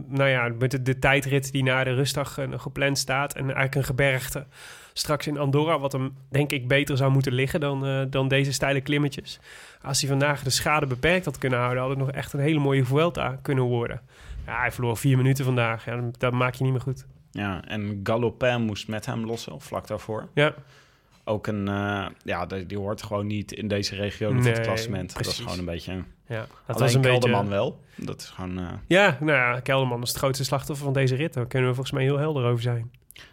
nou ja, met de, de tijdrit die na de rustdag gepland staat. En eigenlijk een gebergte straks in Andorra. Wat hem denk ik beter zou moeten liggen dan, eh, dan deze steile klimmetjes. Als hij vandaag de schade beperkt had kunnen houden... had het nog echt een hele mooie Vuelta kunnen worden. Ja, hij verloor vier minuten vandaag. Ja, dat maak je niet meer goed. Ja, en Galopin moest met hem lossen, of vlak daarvoor. Ja, Ook een... eh, ja, die, die hoort gewoon niet in deze regio van Nee, het klassement. Dat is precies. gewoon een beetje... ja. dat was een Kelderman beetje... wel. Dat is gewoon... eh, Ja, nou ja, Kelderman is het grootste slachtoffer van deze rit. Daar kunnen we volgens mij heel helder over zijn.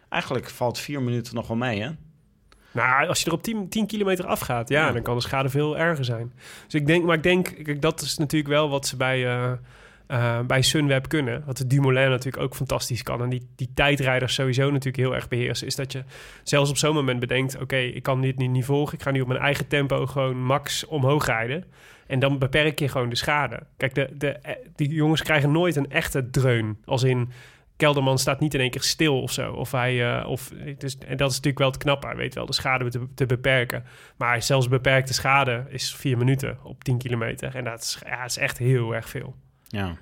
Eigenlijk valt vier minuten nog wel mee, hè? Nou, als je er op 10, 10 kilometer afgaat, ja, Ja. dan kan de schade veel erger zijn. Dus ik denk, maar ik denk, kijk, dat is natuurlijk wel wat ze bij, eh, eh, bij Sunweb kunnen. Wat de Dumoulin natuurlijk ook fantastisch kan. En die, die tijdrijders sowieso natuurlijk heel erg beheersen. Is dat je zelfs op zo'n moment bedenkt, oké, ik kan dit niet, niet volgen. Ik ga nu op mijn eigen tempo gewoon max omhoog rijden. En dan beperk je gewoon de schade. Kijk, de, de, eh, die jongens krijgen nooit een echte dreun. Als in, Kelderman staat niet in één keer stil of zo. Of hij, eh, of, dus, en dat is natuurlijk wel het knappe. Hij weet wel de schade te, te beperken. Maar zelfs beperkte schade is vier minuten op 10 kilometer. En dat is, ja, is echt heel erg veel. Ja.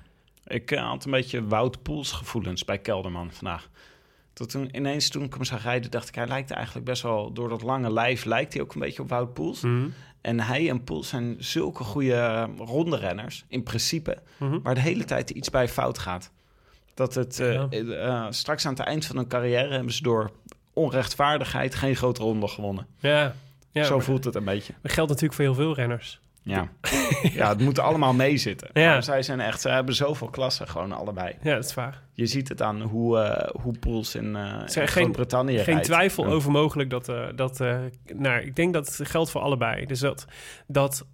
Ik eh, had een beetje Wout Poels gevoelens bij Kelderman vandaag. Tot toen, ineens toen ik hem zag rijden, dacht ik... hij lijkt eigenlijk best wel... door dat lange lijf lijkt hij ook een beetje op Wout Poels. Mhm. En hij en Poels zijn zulke goede ronde renners, in principe... Mhm. waar de hele tijd iets bij fout gaat. Dat het eh, Ja. eh, eh, straks aan het eind van hun carrière... hebben ze door onrechtvaardigheid geen grote ronde gewonnen. Ja, ja Zo voelt het een beetje. dat geldt natuurlijk voor heel veel renners. Ja, (laughs) ja het moet allemaal meezitten. Ja. Maar zij zijn echt, ze hebben zoveel klassen gewoon allebei. Ja, dat is waar. Je ziet het aan hoe, eh hoe Poels in, in geen- Groot-Brittannië Geen twijfel Ja. over mogelijk dat... dat nou, ik denk dat het geldt voor allebei. Dus dat, dat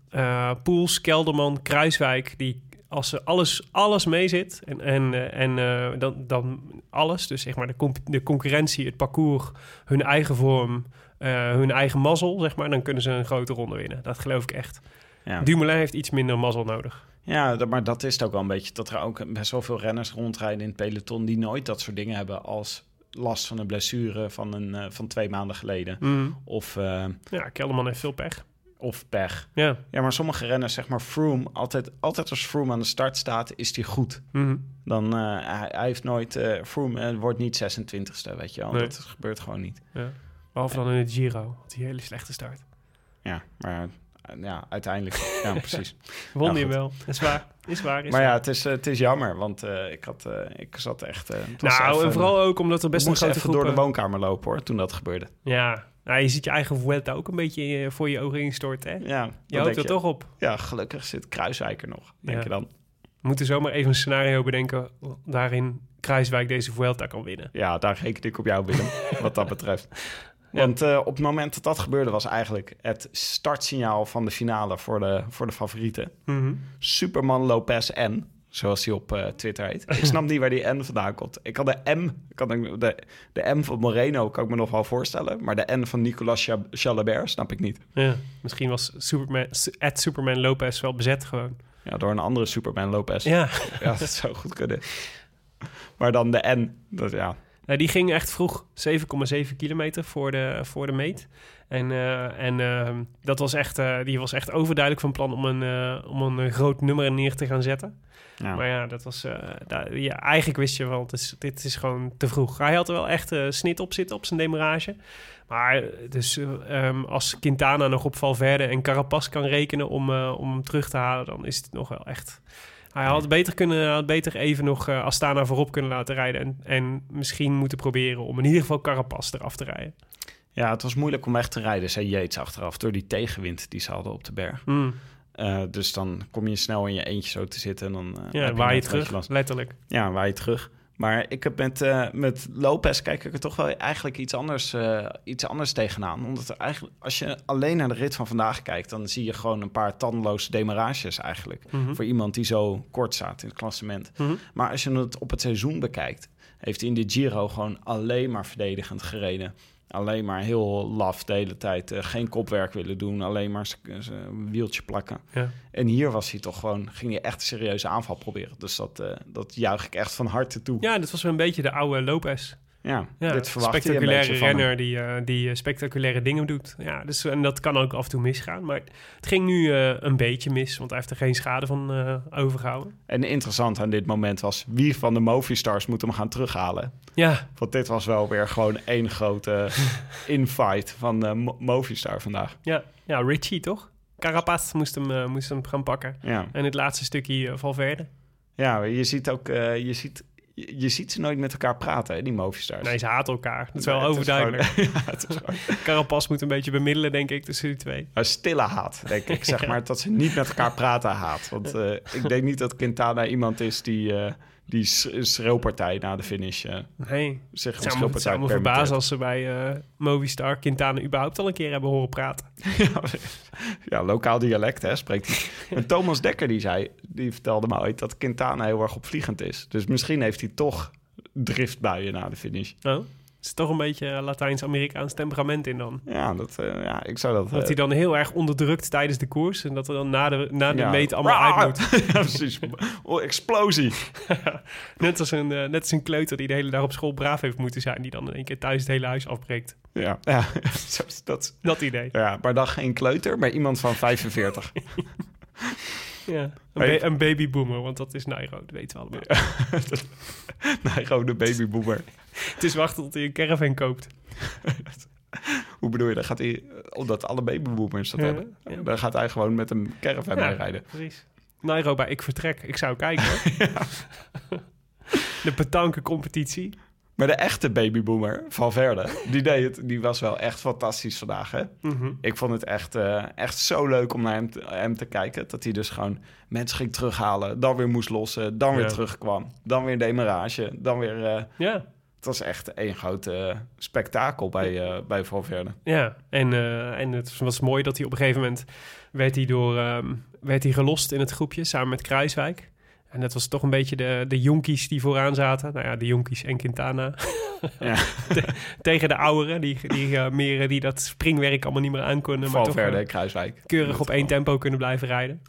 Poels, Kelderman, Kruiswijk... die als ze alles, alles meezit en, en, eh, en eh, dan, dan alles... dus zeg maar de, comp- de concurrentie, het parcours, hun eigen vorm... eh, hun eigen mazzel, zeg maar... dan kunnen ze een grote ronde winnen. Dat geloof ik echt. Ja, Dumoulin heeft iets minder mazzel nodig. ja dat- maar dat is het ook wel een beetje. Dat er ook best wel veel renners rondrijden in het peloton... die nooit dat soort dingen hebben als last van een blessure van, een, van twee maanden geleden. Mhm. Of, Ja, Kelderman heeft veel pech. Of pech. Ja. Ja, maar sommige renners, zeg maar Froome, altijd, altijd als Froome aan de start staat, is hij goed. Mhm. Dan, eh, hij, hij heeft nooit, eh Froome eh, wordt niet 26ste, weet je wel. Nee. Dat gebeurt gewoon niet. ja. Behalve dan in het Giro. Had hij een hele slechte start. Ja, maar ja, uiteindelijk, ja, (laughs) precies. Won goed. wel. Is waar. Is waar. Is Maar ja, het is, het is jammer, want eh, ik, had, eh, ik zat echt... eh, Nou, even- en vooral ook omdat er best een grote even groep... door de woonkamer lopen, hoor, toen dat gebeurde. Ja. Nou, je ziet je eigen Vuelta ook een beetje eh, voor je ogen instorten, hè? Ja, Je hoopt er toch op. Ja, gelukkig zit Kruiswijk er nog, denk Ja. je dan. We moeten zomaar even een scenario bedenken waarin Kruiswijk deze Vuelta kan winnen. Ja, daar reken ik op jou, Willem, (laughs) wat dat betreft. Want eh, op het moment dat dat gebeurde was eigenlijk het startsignaal van de finale voor de, voor de favorieten. Mhm. Superman Lopez N, zoals hij op eh, Twitter heet. (laughs) Ik snap niet waar die N vandaan komt. Ik kan de M, ik kan de, de, de M van Moreno kan ik me nog wel voorstellen. Maar de N van Nicolas Cha- Chalabert snap ik niet. Ja. Misschien was Superman, at Superman Lopez wel bezet gewoon. Ja, door een andere Superman Lopez. Ja. (laughs) Ja, dat zou goed kunnen. Maar dan de N, dat, ja. Nou, die ging echt vroeg 7,7 kilometer voor de, voor de meet. En, eh, en eh, dat was echt, eh, die was echt overduidelijk van plan om een, eh, om een groot nummer neer te gaan zetten. ja. Maar ja, dat was, daar- ja, eigenlijk wist je wel, het is, dit is gewoon te vroeg. Hij had er wel echt snit op zitten op zijn demarage. Maar dus, eh, ehm, als Quintana nog op Valverde en Carapaz kan rekenen om, om hem terug te halen, dan is het nog wel echt... Hij had beter, kunnen, had beter even nog Astana voorop kunnen laten rijden. En, en misschien moeten proberen om in ieder geval Carapaz eraf te rijden. Ja, het was moeilijk om weg te rijden, zei Yates achteraf, door die tegenwind die ze hadden op de berg. Hmm. Eh, dus dan kom je snel in je eentje zo te zitten en dan... eh, Ja, waar je terug, last. letterlijk. Ja, waar je terug. Maar ik heb met, eh, met Lopez kijk ik er toch wel eigenlijk iets anders, iets anders tegenaan. Omdat er eigenlijk, als je alleen naar de rit van vandaag kijkt, dan zie je gewoon een paar tandeloze demarages eigenlijk. Mhm. Voor iemand die zo kort staat in het klassement. Mhm. Maar als je het op het seizoen bekijkt, heeft hij in de Giro gewoon alleen maar verdedigend gereden. Alleen maar heel laf de hele tijd. eh, geen kopwerk willen doen. Alleen maar zijn wieltje plakken. Ja. En hier was hij toch gewoon, ging hij echt een serieuze aanval proberen. Dus dat, eh, dat juich ik echt van harte toe. ja, dit was wel een beetje de oude Lopez. Ja, Ja, dit verwacht je een spectaculaire beetje van hem. renner die, eh, die eh, spectaculaire dingen doet. Ja, dus, en dat kan ook af en toe misgaan. Maar het ging nu eh, een beetje mis, want hij heeft er geen schade van eh, overgehouden. En interessant aan dit moment was, wie van de Movistars moet hem gaan terughalen? Ja, Want dit was wel weer gewoon één grote (laughs) infight van de Mo- Movistar vandaag. ja, ja Richie toch? Carapaz moest hem, moest hem gaan pakken. Ja, En het laatste stukje Valverde. ja je ziet ook, eh, je, ziet, je, je ziet ze nooit met elkaar praten, hè, die Movistars. Nee, ze haten elkaar. Dat is wel Nee, het is overduidelijk. gewoon- (laughs) ja, het is gewoon (laughs) Carapaz moet een beetje bemiddelen, denk ik, tussen die twee. een stille haat, denk ik. (laughs) Zeg maar dat ze niet met elkaar praten haat. Want eh, ik denk niet dat Quintana iemand is die, eh, die schreeuwpartij na de finish zich het een zou me, het zou me verbazen als ze bij eh, Movistar Quintana überhaupt al een keer hebben horen praten. (laughs) Ja, ja, lokaal dialect, hè, spreekt hij. (laughs) En Thomas Dekker, die zei, die vertelde me ooit dat Quintana heel erg opvliegend is. Dus misschien heeft hij toch driftbuien na de finish. Oh, is er toch een beetje eh, Latijns-Amerikaans temperament in dan? Ja, dat, eh, ja ik zou dat... Dat eh, hij dan heel erg onderdrukt tijdens de koers. En dat er dan na de, na de ja. meet allemaal Raar! uit moet. (laughs) ja, precies. Oh, explosie. (laughs) Net als, een, eh, net als een kleuter die de hele dag op school braaf heeft moeten zijn. Die dan in één keer thuis het hele huis afbreekt. Ja, ja. (laughs) Dat, Dat idee. ja, maar dan geen kleuter, maar iemand van 45. Ja. Een, Hey. ba- een babyboomer, want dat is Nairo. Dat weten we allemaal. gewoon (laughs) de babyboomer. (laughs) Het is wachten tot hij een caravan koopt. (laughs) Hoe bedoel je? Dan gaat hij, omdat alle babyboomers dat Ja, hebben, ja. dan gaat hij gewoon met een caravan Ja. mee rijden. Precies. Nairo bij Ik Vertrek. Ik zou kijken. De petanque competitie. Maar de echte babyboomer, Valverde, die, deed het, die was wel echt fantastisch vandaag. Hè? Mhm. Ik vond het echt, eh, echt zo leuk om naar hem te, hem te kijken. Dat hij dus gewoon mensen ging terughalen, dan weer moest lossen, dan weer terugkwam. Dan weer demarage, dan weer... eh, Ja, het was echt één groot eh, spektakel bij, bij Valverde. Ja, en, en het was mooi dat hij op een gegeven moment werd hij door ehm, werd hij gelost in het groepje samen met Kruiswijk. En dat was toch een beetje de, de jonkies die vooraan zaten. Nou ja, de jonkies en Quintana. Ja. (laughs) Te- tegen de ouderen, die, die, eh, meer, die dat springwerk allemaal niet meer aankonden. Maar toch Valverde eh, Kruiswijk. keurig op één tempo kunnen blijven rijden.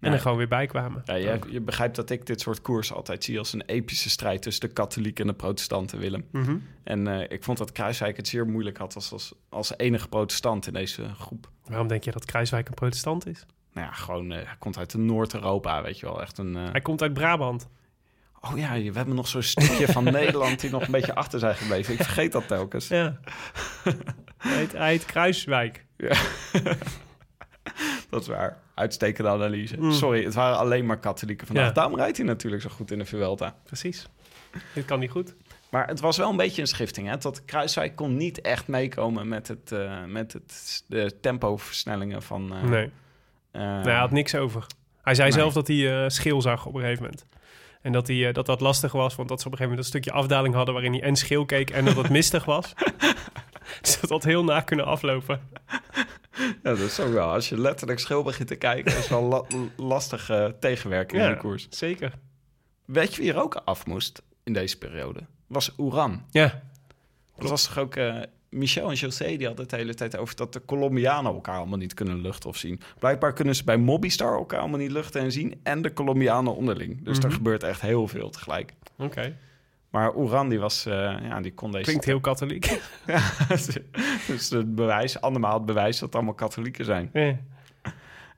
En Ja. er gewoon weer bij kwamen. Ja, je, je begrijpt dat ik dit soort koers altijd zie als een epische strijd tussen de katholieken en de protestanten, Willem. Mhm. En eh, ik vond dat Kruiswijk het zeer moeilijk had als, als, als enige protestant in deze groep. Waarom denk je dat Kruiswijk een protestant is? Nou ja, gewoon, eh, hij komt uit Noord-Europa, weet je wel. Echt een... eh, Hij komt uit Brabant. Oh ja, we hebben nog zo'n stukje van (laughs) Nederland die nog een beetje achter zijn gebleven. Ik vergeet dat telkens. Ja. hij, heet, hij heet Kruiswijk. (laughs) Dat is waar. Uitstekende analyse. Mm. Sorry, het waren alleen maar katholieken vandaag. Ja. Daarom rijdt hij natuurlijk zo goed in de Vuelta. Precies. Dit kan niet goed. Maar het was wel een beetje een schifting. Hè? Dat Kruiswijk kon niet echt meekomen met, het, eh, met het, de tempoversnellingen van... nee. Eh, Nee, hij had niks over. Hij zei Nee. zelf dat hij eh, schil zag op een gegeven moment. En dat, hij, eh, dat dat lastig was, want dat ze op een gegeven moment een stukje afdaling hadden waarin hij en schil keek en dat het mistig was. (laughs) dus dat had heel na kunnen aflopen. Ja, dat is ook wel. Als je letterlijk schil begint te kijken, is wel la lastig eh, tegenwerken in Ja. de koers. Zeker. Weet je wie er ook af moest in deze periode? Was Oeran. Ja, Dat was toch ook... eh, Michel en José die hadden het de hele tijd over dat de Colombianen elkaar allemaal niet kunnen luchten of zien. Blijkbaar kunnen ze bij Mobbystar elkaar allemaal niet luchten en zien. En de Colombianen onderling. Dus er Mhm. gebeurt echt heel veel tegelijk. oké. Maar Oeran die was... eh, ja, die kon deze... Klinkt heel katholiek. (laughs) Ja, dus het bewijs, andermaal het bewijs dat het allemaal katholieken zijn.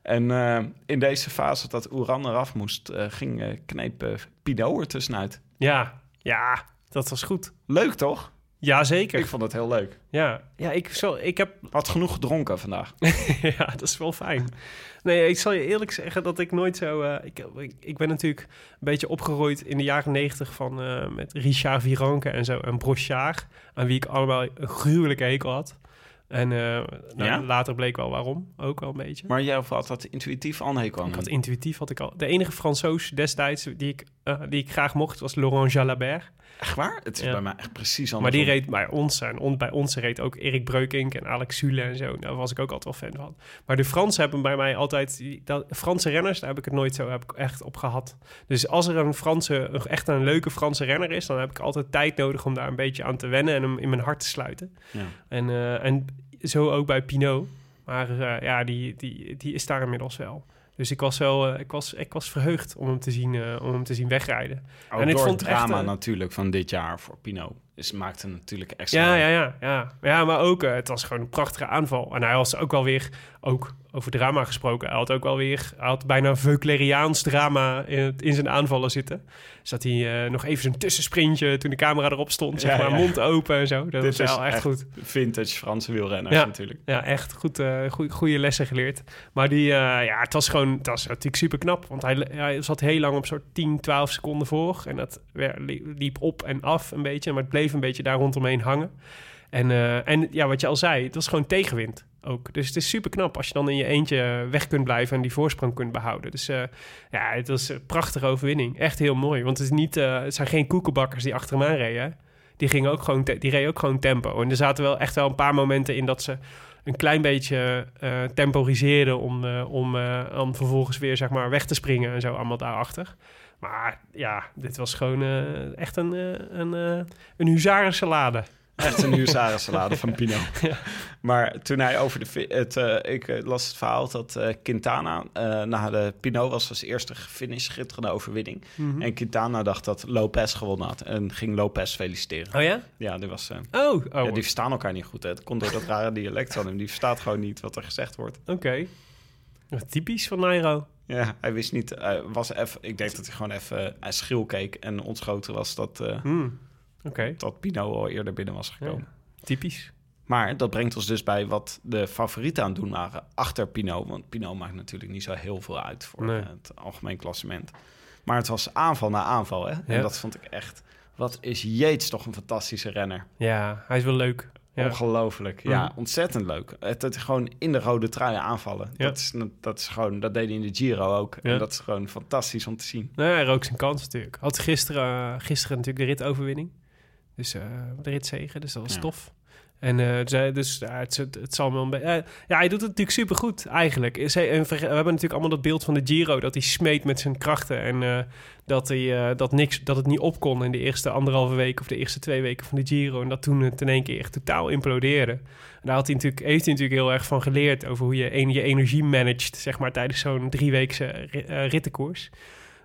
En eh, in deze fase dat Oeran eraf moest, eh, ging kneep Pinot er tussenuit. ja, ja, dat was goed. Leuk toch? Ja, zeker. Ik vond het heel leuk. Ja, ja ik, zo, ik heb Had genoeg gedronken vandaag. (laughs) ja, dat is wel fijn. Nee, ik zal je eerlijk zeggen dat ik nooit zo... eh, ik, ik, ik ben natuurlijk een beetje opgegroeid in de jaren negentig van... eh, met Richard Viranke en zo en Brochard... aan wie ik allemaal een gruwelijke hekel had. En eh, nou, Ja? later bleek wel waarom, ook wel een beetje. Maar jij had dat intuïtief al een hekel aan ik had intuïtief had ik al... De enige Fransoos destijds die ik, die ik graag mocht was Laurent Jalabert. Echt waar? Het is Ja. bij mij echt precies Maar andersom. die reed bij ons en on, bij ons reed ook Erik Breukink en Alex Sule en zo. Daar was ik ook altijd wel fan van. Maar de Fransen hebben bij mij altijd... die- Dat, Franse renners, daar heb ik het nooit zo heb ik echt op gehad. Dus als er een Franse, echt een leuke Franse renner is... dan heb ik altijd tijd nodig om daar een beetje aan te wennen... en hem in mijn hart te sluiten. Ja. En, eh, en zo ook bij Pinot. Maar eh, ja, die, die, die is daar inmiddels wel. Dus ik was wel, eh, ik was, ik was verheugd om hem te zien, eh, om hem te zien wegrijden. Ook En ik door vond het echt, drama eh, natuurlijk van dit jaar voor Pinot. Is, maakte natuurlijk extra... Ja, ja, ja, ja. Ja, maar ook, eh, het was gewoon een prachtige aanval. En hij was ook wel weer, ook over drama gesproken, hij had ook wel weer, hij had bijna Veucleriaans drama in, in zijn aanvallen zitten. Zat hij eh, nog even zijn tussensprintje toen de camera erop stond, zeg maar, ja. mond open en zo. Dat Dit was wel echt, echt goed. Vintage Franse wielrenners Ja. natuurlijk. Ja, echt goed, eh goeie, goede lessen geleerd. Maar die, ja, het was gewoon, het was natuurlijk super knap. Want hij, hij zat heel lang op soort 10, 12 seconden voor. En dat liep op en af een beetje. Maar het bleef een beetje daar rondomheen hangen. En, eh, en ja, wat je al zei, het was gewoon tegenwind ook. Dus het is super knap als je dan in je eentje weg kunt blijven en die voorsprong kunt behouden. Dus eh, ja, het was een prachtige overwinning. Echt heel mooi. Want het, is niet, eh, het zijn geen koekenbakkers die achter hem aan reden. Die, gingen ook gewoon die reden ook gewoon tempo. En er zaten wel echt wel een paar momenten in dat ze een klein beetje eh temporiseerden om, om, om vervolgens weer zeg maar weg te springen en zo allemaal daarachter. Maar ja, dit was gewoon eh, echt een, eh, een, eh een huzarensalade. Echt een huzarensalade van Pinot. (laughs) Ja. Maar toen hij over de... Het, ik las het verhaal dat Quintana... na de Pinot was als eerste finish schitterende overwinning. Mhm. En Quintana dacht dat Lopez gewonnen had. En ging Lopez feliciteren. Oh ja? Ja, die was... Oh, oh ja, die verstaan elkaar niet goed. Hè. Het komt door dat rare dialect van hem. Die verstaat gewoon niet wat er gezegd wordt. oké. Wat Typisch van Nairo. Ja, hij wist niet... hij was even, ik denk dat hij gewoon even uh, schil keek. En ontschoten was dat. Oké, dat Pinot al eerder binnen was gekomen. typisch. Maar dat brengt ons dus bij wat de favorieten aan het doen waren achter Pinot. Want Pinot maakt natuurlijk niet zo heel veel uit voor Nee. eh, het algemeen klassement. Maar het was aanval na aanval. Hè? Ja. En dat vond ik echt... Wat is Yates toch een fantastische renner. Ja, hij is wel leuk. Ja. Ongelooflijk. Ja, Mhm. ontzettend leuk. Het, het gewoon in de rode trui aanvallen. Ja. Dat, is, dat is gewoon... Dat deed hij in de Giro ook. Ja. En dat is gewoon fantastisch om te zien. Nou, hij rook zijn kans natuurlijk. Had gisteren, gisteren natuurlijk de ritoverwinning. Dus eh de ritzegen, dus dat was tof. En ze- dus het, het, zal wel een beetje... eh, ja, hij doet het natuurlijk supergoed eigenlijk. We hebben natuurlijk allemaal dat beeld van de Giro... dat hij smeet met zijn krachten... en eh, dat, hij, dat, niks, dat het niet op kon in de eerste anderhalve week... of de eerste twee weken van de Giro. En dat toen het in één keer echt totaal implodeerde. En daar had hij natuurlijk, heeft hij natuurlijk heel erg van geleerd... over hoe je je energie managt... zeg maar tijdens zo'n drieweekse ri- rittenkoers.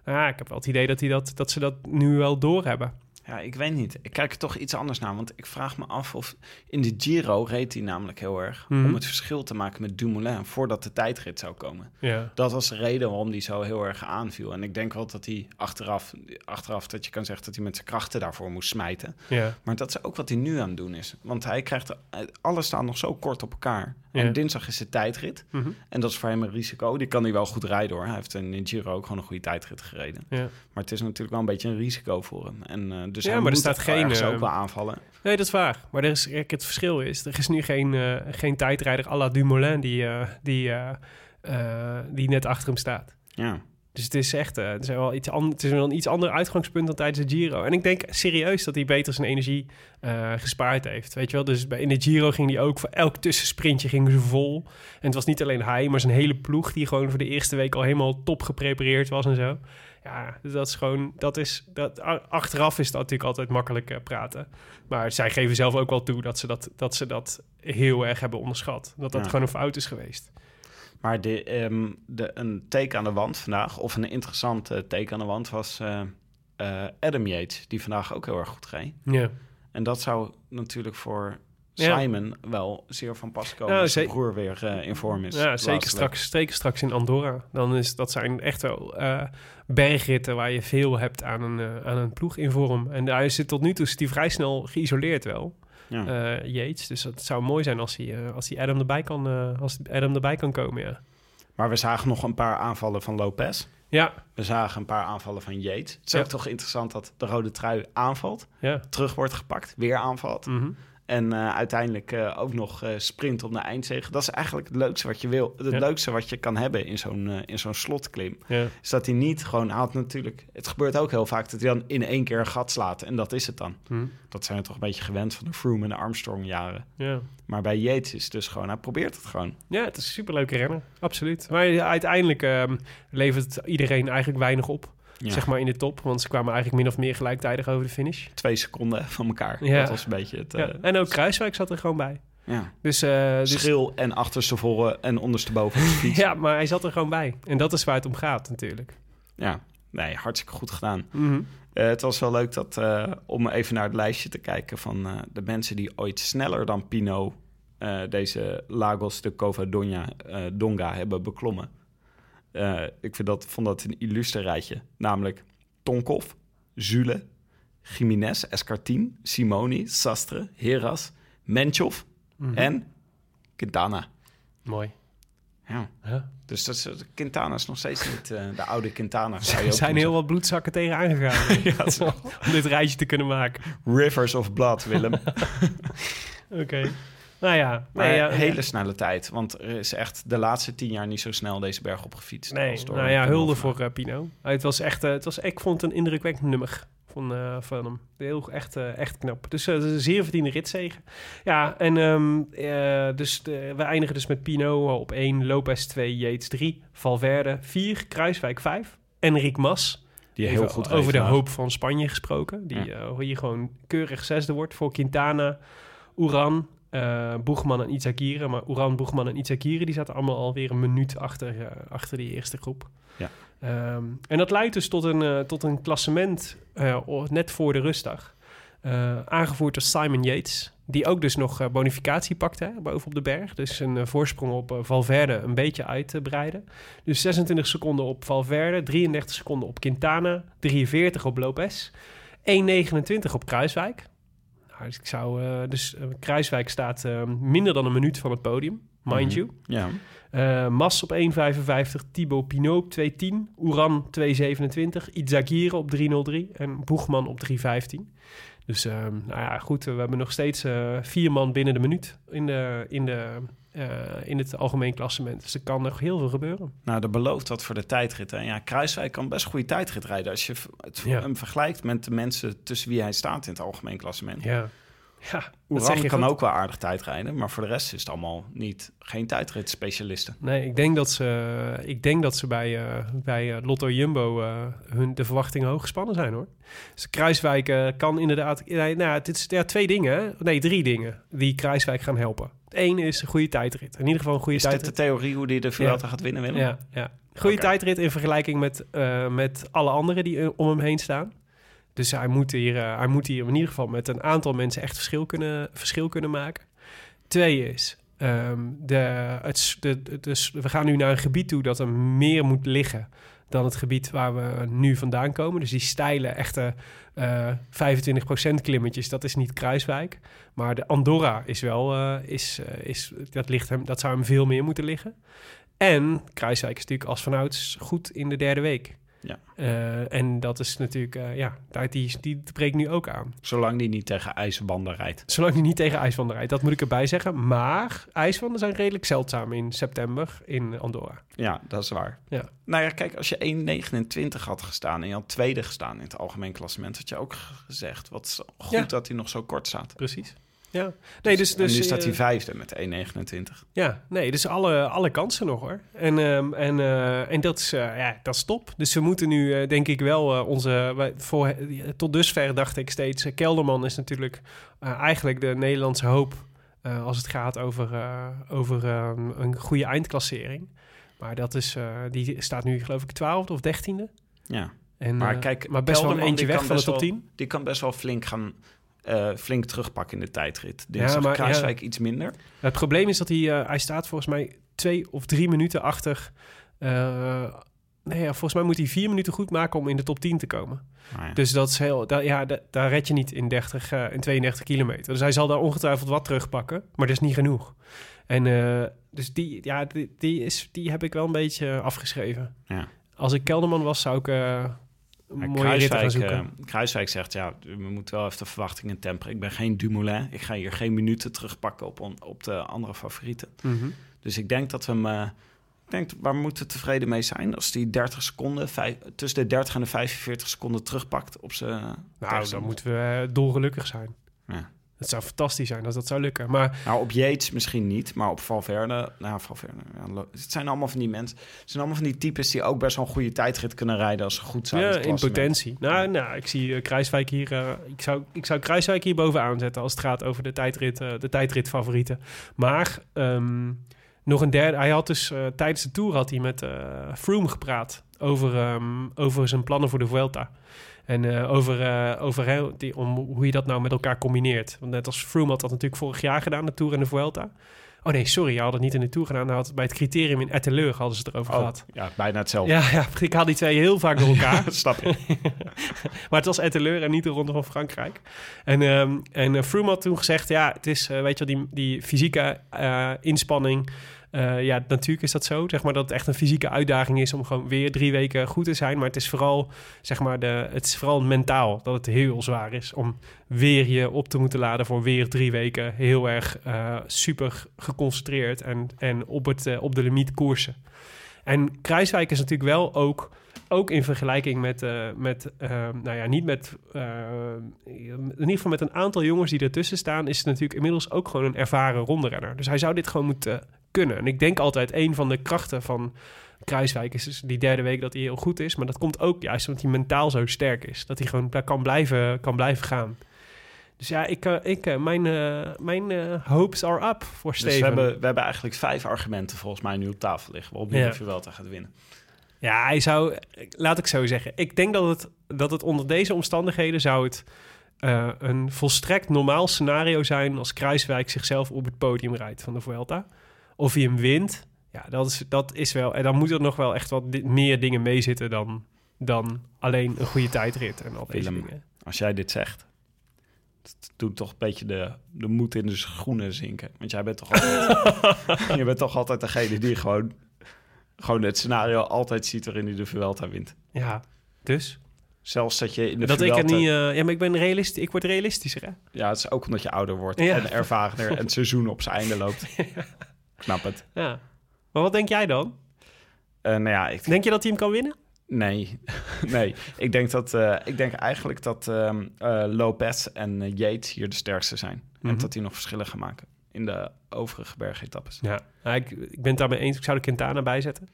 Ja, ik heb wel het idee dat, hij dat, dat ze dat nu wel doorhebben. Ja, ik weet niet. Ik kijk er toch iets anders naar. Want ik vraag me af of... In de Giro reed hij namelijk heel erg... Mhm. om het verschil te maken met Dumoulin... voordat de tijdrit zou komen. Ja. Dat was de reden waarom hij zo heel erg aanviel. En ik denk wel dat hij achteraf... achteraf dat je kan zeggen dat hij met zijn krachten daarvoor moest smijten. Ja. Maar dat is ook wat hij nu aan het doen is. Want hij krijgt... Alles staan nog zo kort op elkaar. Ja. En dinsdag is de tijdrit. Mhm. En dat is voor hem een risico. Die kan hij wel goed rijden hoor. Hij heeft in de Giro ook gewoon een goede tijdrit gereden. Ja. Maar het is natuurlijk wel een beetje een risico voor hem. En, eh, dus Ja, hij maar er staat geen, eh, ook wel aanvallen. Nee, dat is waar. Maar er is, het verschil is, er is nu geen, eh, geen tijdrijder à la Dumoulin die, eh, die, eh, eh, die net achter hem staat. Ja. Dus het is echt eh, het is wel iets het is wel een iets ander uitgangspunt dan tijdens de Giro. En ik denk serieus dat hij beter zijn energie eh, gespaard heeft. Weet je wel? Dus bij, in de Giro ging hij ook voor elk tussensprintje ging ze vol. En het was niet alleen hij, maar zijn hele ploeg die gewoon voor de eerste week al helemaal top geprepareerd was en zo. Ja, dus dat is gewoon, dat is, dat, achteraf is dat natuurlijk altijd makkelijk eh, praten. Maar zij geven zelf ook wel toe dat ze dat, dat, ze dat heel erg hebben onderschat. Dat dat Ja. gewoon een fout is geweest. Maar de, ehm, de, een teken aan de wand vandaag, of een interessante teken aan de wand, was eh, eh, Adam Yates, die vandaag ook heel erg goed reed. Ja. En dat zou natuurlijk voor Ja. Simon wel zeer van pas komen Ja, als zijn broer weer eh, in vorm is. Ja, zeker straks, zeker straks in Andorra. Dan is dat zijn echt wel eh, bergritten waar je veel hebt aan een, eh, aan een ploeg in vorm. En hij zit tot nu toe is hij vrij snel geïsoleerd wel. Ja. Yates. Dus het zou mooi zijn als hij, als hij Adam erbij kan, als Adam erbij kan komen, ja. Maar we zagen nog een paar aanvallen van Lopez. Ja, We zagen een paar aanvallen van Yates. Het is Ja. ook toch interessant dat de rode trui aanvalt, ja. terug wordt gepakt, weer aanvalt. Mhm. En eh, uiteindelijk eh, ook nog eh, sprint om de eindzege. Dat is eigenlijk het leukste wat je wil. Het Ja. leukste wat je kan hebben in zo'n eh, in zo'n slotklim. ja. Is dat hij niet gewoon haalt natuurlijk. Het gebeurt ook heel vaak dat hij dan in één keer een gat slaat. En dat is het dan. Mhm. Dat zijn we toch een beetje gewend van de Froome en de Armstrong jaren. ja. Maar bij Yates is het dus gewoon, hij probeert het gewoon. Ja, het is een superleuke renner, absoluut. Maar uiteindelijk ehm, levert het iedereen eigenlijk weinig op, Ja. zeg maar in de top. Want ze kwamen eigenlijk min of meer gelijktijdig over de finish. Twee seconden van elkaar. Ja. Dat was een beetje het. Ja. eh, En ook Kruiswijk zat er gewoon bij. ja. Dus, eh, dus Schil en achterstevoren en ondersteboven. (laughs) Ja, maar hij zat er gewoon bij. En dat is waar het om gaat natuurlijk. ja. Nee, hartstikke goed gedaan. Mhm. Eh, het was wel leuk dat, om even naar het lijstje te kijken van de mensen die ooit sneller dan Pino deze Lagos de Covadonga Donga hebben beklommen. Eh, ik vind dat, vond dat een illustre rijtje. Namelijk Tonkov, Zule, Jiménez, Escartin, Simoni, Sastre, Heras, Menchov Mhm. en Quintana. Mooi. Ja, dus dat is, Quintana is nog steeds niet eh, de oude Quintana. Er zijn heel wat bloedzakken tegen aangegaan. (laughs) Ja, om dit rijtje te kunnen maken. Rivers of Blood, Willem. (laughs) Oké. Nou ja. Maar Nee, ja, hele snelle tijd. Want er is echt de laatste tien jaar niet zo snel deze berg op gefietst. Nee, nou ja, hulde voor eh, Pino. Uh, het was echt, eh, het was, ik vond het een indrukwekkend nummer van, eh, van hem. Heel, echt, echt knap. Dus is een zeer verdiende ritzegen. Ja, en ehm, eh, dus de, we eindigen dus met Pino op 1, Lopez 2, Yates 3, Valverde 4, Kruiswijk 5, Enric Mas. Die heel goed over de hoop van Spanje gesproken. Die hier gewoon keurig zesde wordt voor Quintana, Uran, eh Boegman en Izagirre. Maar Uran, Boegman en Izagirre die zaten allemaal alweer een minuut achter, eh, achter die eerste groep. Ja. Ehm, en dat leidt dus tot een, eh, tot een klassement net voor de rustdag. Aangevoerd door Simon Yates. Die ook dus nog bonificatie pakte hè, bovenop de berg. Dus een voorsprong op Valverde een beetje uit te breiden. Dus 26 seconden op Valverde, 33 seconden op Quintana, 43 op Lopez, 1,29 op Kruiswijk. Nou, dus ik zou, eh, dus eh, Kruiswijk staat eh, minder dan een minuut van het podium, mind Mhm. you. Ja. Mas op 1,55, Thibaut Pinot op 2,10, Uran 2,27, Izagirre op 3,03 en Boegman op 3,15. Dus nou ja, goed, we hebben nog steeds vier man binnen de minuut in, de, in, de, eh, in het algemeen klassement. Dus er kan nog heel veel gebeuren. Nou, dat belooft wat voor de tijdrit. En ja, Kruiswijk kan best goede tijdrit rijden. Als je het Ja. hem vergelijkt met de mensen tussen wie hij staat in het algemeen klassement. Ja, Ja, Oeran kan goed. ook wel aardig tijdrijden, maar voor de rest is het allemaal niet, geen tijdritspecialisten. Nee, ik denk dat ze, ik denk dat ze bij, eh, bij eh, Lotto Jumbo hun, de verwachtingen hoog gespannen zijn hoor. Dus Kruiswijk kan inderdaad... Nou, het is ja, twee dingen, nee drie dingen die Kruiswijk gaan helpen. Ene is een goede tijdrit. In ieder geval een goede Is dit de tijdrit. theorie hoe die de Vuelta gaat winnen, Willem? Ja, ja. Goede tijdrit in vergelijking met, eh, met alle anderen die eh, om hem heen staan. Dus hij moet, hier, eh, hij moet hier in ieder geval met een aantal mensen echt verschil kunnen, verschil kunnen maken. Twee is, ehm, de, het, de- dus we gaan nu naar een gebied toe dat er meer moet liggen dan het gebied waar we nu vandaan komen. Dus die steile, echte eh 25% klimmetjes, dat is niet Kruiswijk. Maar de Andorra is wel, eh, is, eh, is, dat, ligt hem, dat zou hem veel meer moeten liggen. En Kruiswijk is natuurlijk als vanouds goed in de derde week. Ja. Eh, en dat is natuurlijk, eh, ja, daar- die, die breekt nu ook aan. Zolang die niet tegen ijzerbanden rijdt. Zolang hij niet tegen ijswanden rijdt, dat moet ik erbij zeggen. Maar ijswanden zijn redelijk zeldzaam in september in Andorra. Ja, dat is waar. Ja. Nou ja, kijk, als je 1,29 had gestaan en je had tweede gestaan in het algemeen klassement, had je ook gezegd. Wat goed Ja. dat hij nog zo kort staat. Precies. Ja, nee, dus, en dus nu staat hij eh, vijfde met 1,29. Ja, nee, dus alle, alle kansen nog hoor. En, ehm, en, eh, en dat, is, eh, ja, dat is top. Dus we moeten nu, eh, denk ik, wel eh, onze. wij- Voor, tot dusver dacht ik steeds. Kelderman is natuurlijk eh, eigenlijk de Nederlandse hoop. eh, als het gaat over, eh, over ehm, een goede eindklassering. Maar dat is, eh, die staat nu, geloof ik, twaalfde of dertiende. Ja. En, Maar kijk, maar best wel een eentje weg van de top wel- 10. Die kan best wel flink gaan. Eh, flink terugpakken in de tijdrit. Dit Ja, is maar- Kruiswijk iets minder. Het probleem is dat hij, eh, hij staat volgens mij twee of drie minuten achter. eh, nee, ja, volgens mij moet hij vier minuten goed maken om in de top 10 te komen. Nou ja. Dus dat is heel, ja, da- daar red je niet in, 30, eh, in 32 kilometer. Dus hij zal daar ongetwijfeld wat terugpakken, maar dat is niet genoeg. En dus die, ja, die, die, is, die heb ik wel een beetje afgeschreven. Ja. Als ik Kelderman was, zou ik eh mooie gaan Kruiswijk, zoeken. eh, Kruiswijk zegt, ja, we moeten wel even de verwachtingen temperen. Ik ben geen Dumoulin. Ik ga hier geen minuten terugpakken op, on- op de andere favorieten. Mhm. Dus ik denk dat we hem... eh, ik denk, waar moeten we tevreden mee zijn? Als die 30 seconden, vijf- tussen de 30 en de 45 seconden terugpakt op zijn... Nou, dan moeten we uh, dolgelukkig zijn. Ja. Het zou fantastisch zijn als dat zou lukken. Maar Nou, op Yates misschien niet, maar op Valverde... Nou, Valverde... Ja, het zijn allemaal van die mensen... Het zijn allemaal van die types die ook best wel een goede tijdrit kunnen rijden... als ze goed zijn. Ja, in potentie. Nou, nou ik zie eh, Kruiswijk hier. eh, ik, zou, ik zou Kruiswijk hier bovenaan zetten als het gaat over de tijdrit, eh, de tijdritfavorieten. Maar ehm, nog een derde. Hij had dus tijdens de tour had hij met Froome gepraat over, ehm, over zijn plannen voor de Vuelta. En eh, over, eh, over die, om, hoe je dat nou met elkaar combineert. Want net als Froome had dat natuurlijk vorig jaar gedaan, de Tour en de Vuelta. Oh nee, sorry, hij had het niet in de Tour gedaan. Hij had het bij het criterium in Etteleur hadden ze het erover Oh, gehad. ja, bijna hetzelfde. Ja, ja, ik haal die twee heel vaak door (laughs) elkaar. Snap ik. (laughs) maar het was Etteleur en niet de Ronde van Frankrijk. En, ehm en eh, Froome had toen gezegd... ja, het is, weet je wel, die, die fysieke inspanning... eh, ja, natuurlijk is dat zo. Zeg maar dat het echt een fysieke uitdaging is... om gewoon weer drie weken goed te zijn. Maar het is vooral, zeg maar, de, het is vooral mentaal... dat het heel zwaar is om weer je op te moeten laden... voor weer drie weken heel erg eh, super geconcentreerd... en, en op, het, eh, op de limiet koersen. En Kruiswijk is natuurlijk wel ook ook in vergelijking met, met nou ja, niet met, in ieder geval met een aantal jongens die ertussen staan, is het natuurlijk inmiddels ook gewoon een ervaren rondrenner. Dus hij zou dit gewoon moeten kunnen. En ik denk altijd, een van de krachten van Kruiswijk is dus die derde week dat hij heel goed is. Maar dat komt ook juist omdat hij mentaal zo sterk is. Dat hij gewoon kan blijven, kan blijven gaan. Dus ja, ik, eh, ik, eh, mijn, eh, mijn hopes are up voor Dus Steven. we hebben, we hebben eigenlijk vijf argumenten volgens mij nu op tafel liggen... waarop Ja. de Vuelta gaat winnen. Ja, hij zou, laat ik zo zeggen. Ik denk dat het, dat het onder deze omstandigheden zou het een volstrekt normaal scenario zijn als Kruiswijk zichzelf op het podium rijdt van de Vuelta. Of hij hem wint, ja, dat is, dat is wel. En dan moet er nog wel echt wat meer dingen meezitten dan, dan alleen een goede tijdrit en al deze dingen. Als jij dit zegt, het doet toch een beetje de, de moed in de schoenen zinken. Want jij bent toch (laughs) altijd, je bent toch altijd degene die gewoon, gewoon het scenario altijd ziet waarin hij de Vuelta wint. Ja, dus. Zelfs dat je in de dat ik er niet. eh, ja, maar ik ben realist, ik word realistischer, hè? Ja, het is ook omdat je ouder wordt Ja. en ervarener en het seizoen op zijn einde loopt. Ik (laughs) Snap het. Ja. Maar wat denk jij dan? Eh, nou ja, ik, Denk je dat hij hem kan winnen? Nee, (laughs) nee. Ik denk, dat, eh, ik denk eigenlijk dat ehm eh, Lopez en Yates hier de sterkste zijn. En Mhm. dat die nog verschillen gaan maken in de overige bergetappes. Ja, nou, ik, ik ben het daarmee eens. Ik zou de Quintana bijzetten.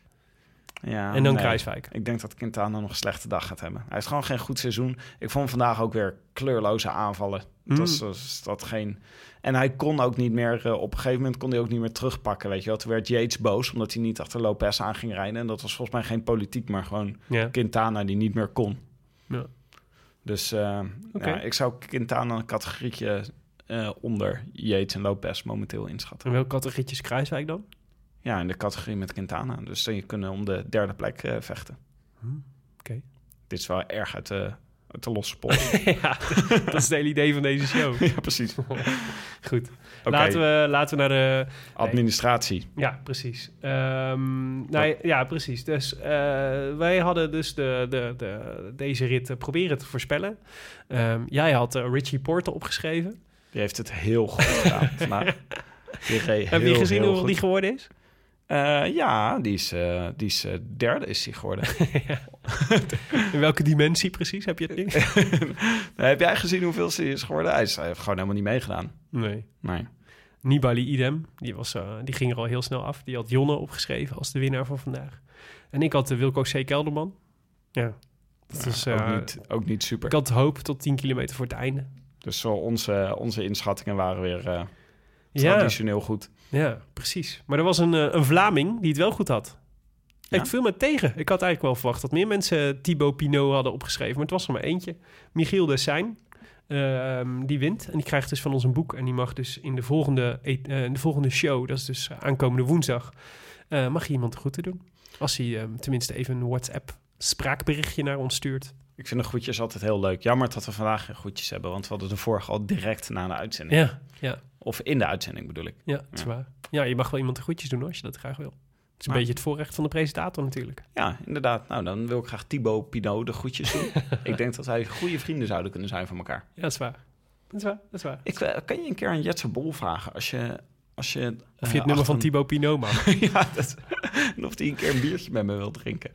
Ja, en dan nee. Kruiswijk. Ik denk dat Quintana nog een slechte dag gaat hebben. Hij heeft gewoon geen goed seizoen. Ik vond vandaag ook weer kleurloze aanvallen. Mm. Dat was, was dat geen... En hij kon ook niet meer... eh, op een gegeven moment kon hij ook niet meer terugpakken, weet je wel. Toen werd Yates boos, omdat hij niet achter Lopez aan ging rijden. En dat was volgens mij geen politiek, maar gewoon Ja. Quintana die niet meer kon. Ja. Dus eh, ja, ik zou Quintana een categorietje eh, onder Yates en Lopez momenteel inschatten. En welke categorietje is Kruiswijk dan? Ja, in de categorie met Quintana. Dus dan je kunnen om de derde plek vechten. Oké. Dit is wel erg uit de, de losse (laughs) ja, dat is het hele idee van deze show. (laughs) ja, precies. (laughs) Goed. Laten, we, laten we naar de... administratie. Ja, precies. Ehm, nou, ja, precies. Dus eh, wij hadden dus de, de, de, deze rit eh, proberen te voorspellen. Ehm, jij had eh, Richie Porter opgeschreven. Die heeft het heel goed gedaan. Die Heb je gezien goed. die geworden is? Eh, ja, die is, eh, die is eh, derde is hij geworden. (laughs) In welke dimensie precies? Heb je het niet? (laughs) Heb jij gezien hoeveel ze is geworden? Hij, is, hij heeft gewoon helemaal niet meegedaan. Nee. Nee. Nibali idem. Die, was, die ging er al heel snel af. Die had Jonne opgeschreven als de winnaar van vandaag. En ik had de Wilco C. Kelderman. Ja. Dat is, ook, niet, ook niet super. Ik had hoop tot 10 kilometer voor het einde. Dus zo onze, onze inschattingen waren weer Ja, traditioneel goed. ja, precies. Maar er was een, eh, een Vlaming die het wel goed had. Ja? Ik viel me tegen. Ik had eigenlijk wel verwacht dat meer mensen Thibaut Pinot hadden opgeschreven. Maar het was er maar eentje. Michiel de Sein. ehm, die wint. En die krijgt dus van ons een boek. En die mag dus in de volgende, eh, in de volgende show, dat is dus aankomende woensdag, eh, mag je iemand de groeten doen. Als hij ehm, tenminste even een WhatsApp spraakberichtje naar ons stuurt. Ik vind de groetjes altijd heel leuk. Jammer dat we vandaag geen groetjes hebben, want we hadden de vorige al direct na de uitzending. Ja, ja, Of in de uitzending bedoel ik. ja, dat is waar. Ja, je mag wel iemand de groetjes doen hoor, als je dat graag wil. Het is een beetje het voorrecht van de presentator natuurlijk. Ja, inderdaad. Nou, dan wil ik graag Thibaut Pinot de groetjes doen. (laughs) ik denk dat wij goede vrienden zouden kunnen zijn van elkaar. Ja, dat is waar. Dat is waar, dat is waar. Ik, eh, kan je een keer aan Jetser Bol vragen als je... Als je, Of je het eh, nummer van achter Thibaut Pinot mag. (laughs) ja, dat, en (laughs) of hij een keer een biertje met me wil drinken.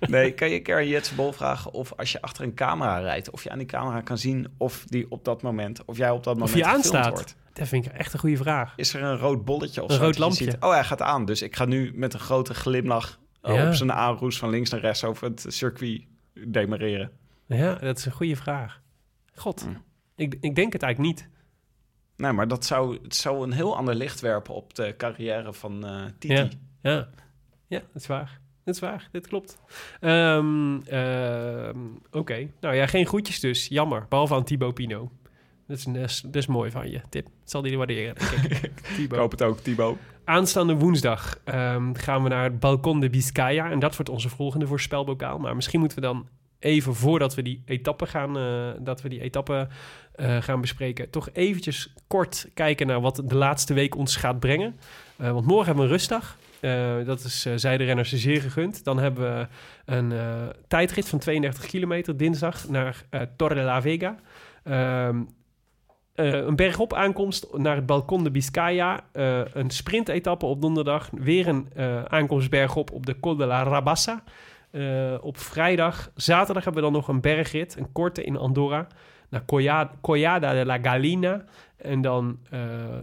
Nee, kan je een keer aan Jetse Bol vragen of als je achter een camera rijdt, of je aan die camera kan zien of die op dat moment, of jij op dat moment Of je gefilmd aanstaat. wordt. Dat vind ik echt een goede vraag. Is er een rood bolletje of Een zo? rood lampje. ziet, oh, hij gaat aan. Dus ik ga nu met een grote glimlach Ja. op zijn aanroes van links naar rechts over het circuit demareren. Ja, dat is een goede vraag. God, Mm. ik, ik denk het eigenlijk niet. Nee, maar dat zou, het zou een heel ander licht werpen op de carrière van eh Titi. Ja. Ja, ja dat is waar. Dat is waar, dit klopt. Ehm, ehm, Oké, nou ja, geen groetjes dus. Jammer, behalve aan Thibaut Pinot. Dat is, dat is, dat is mooi van je, Tip. Dat zal die waarderen, (laughs) ik. Hoop het ook, Thibaut. Aanstaande woensdag ehm, gaan we naar het Balcon de Biscaya. En dat wordt onze volgende voorspelbokaal. Maar misschien moeten we dan even voordat we die etappe gaan, eh, dat we die etappe eh, gaan bespreken, toch eventjes kort kijken naar wat de laatste week ons gaat brengen. Eh, want morgen hebben we een rustdag. Dat is uh, zij de renners zeer gegund. Dan hebben we een tijdrit van 32 kilometer dinsdag naar Torre de la Vega. Ehm, eh, een bergop aankomst naar het Balcon de Biscaya. Eh, een sprintetappe op donderdag. Weer een eh, aankomst bergop op de Col de la Rabassa. Op vrijdag. Zaterdag hebben we dan nog een bergrit. Een korte in Andorra. Naar Collada, de la Galina. En dan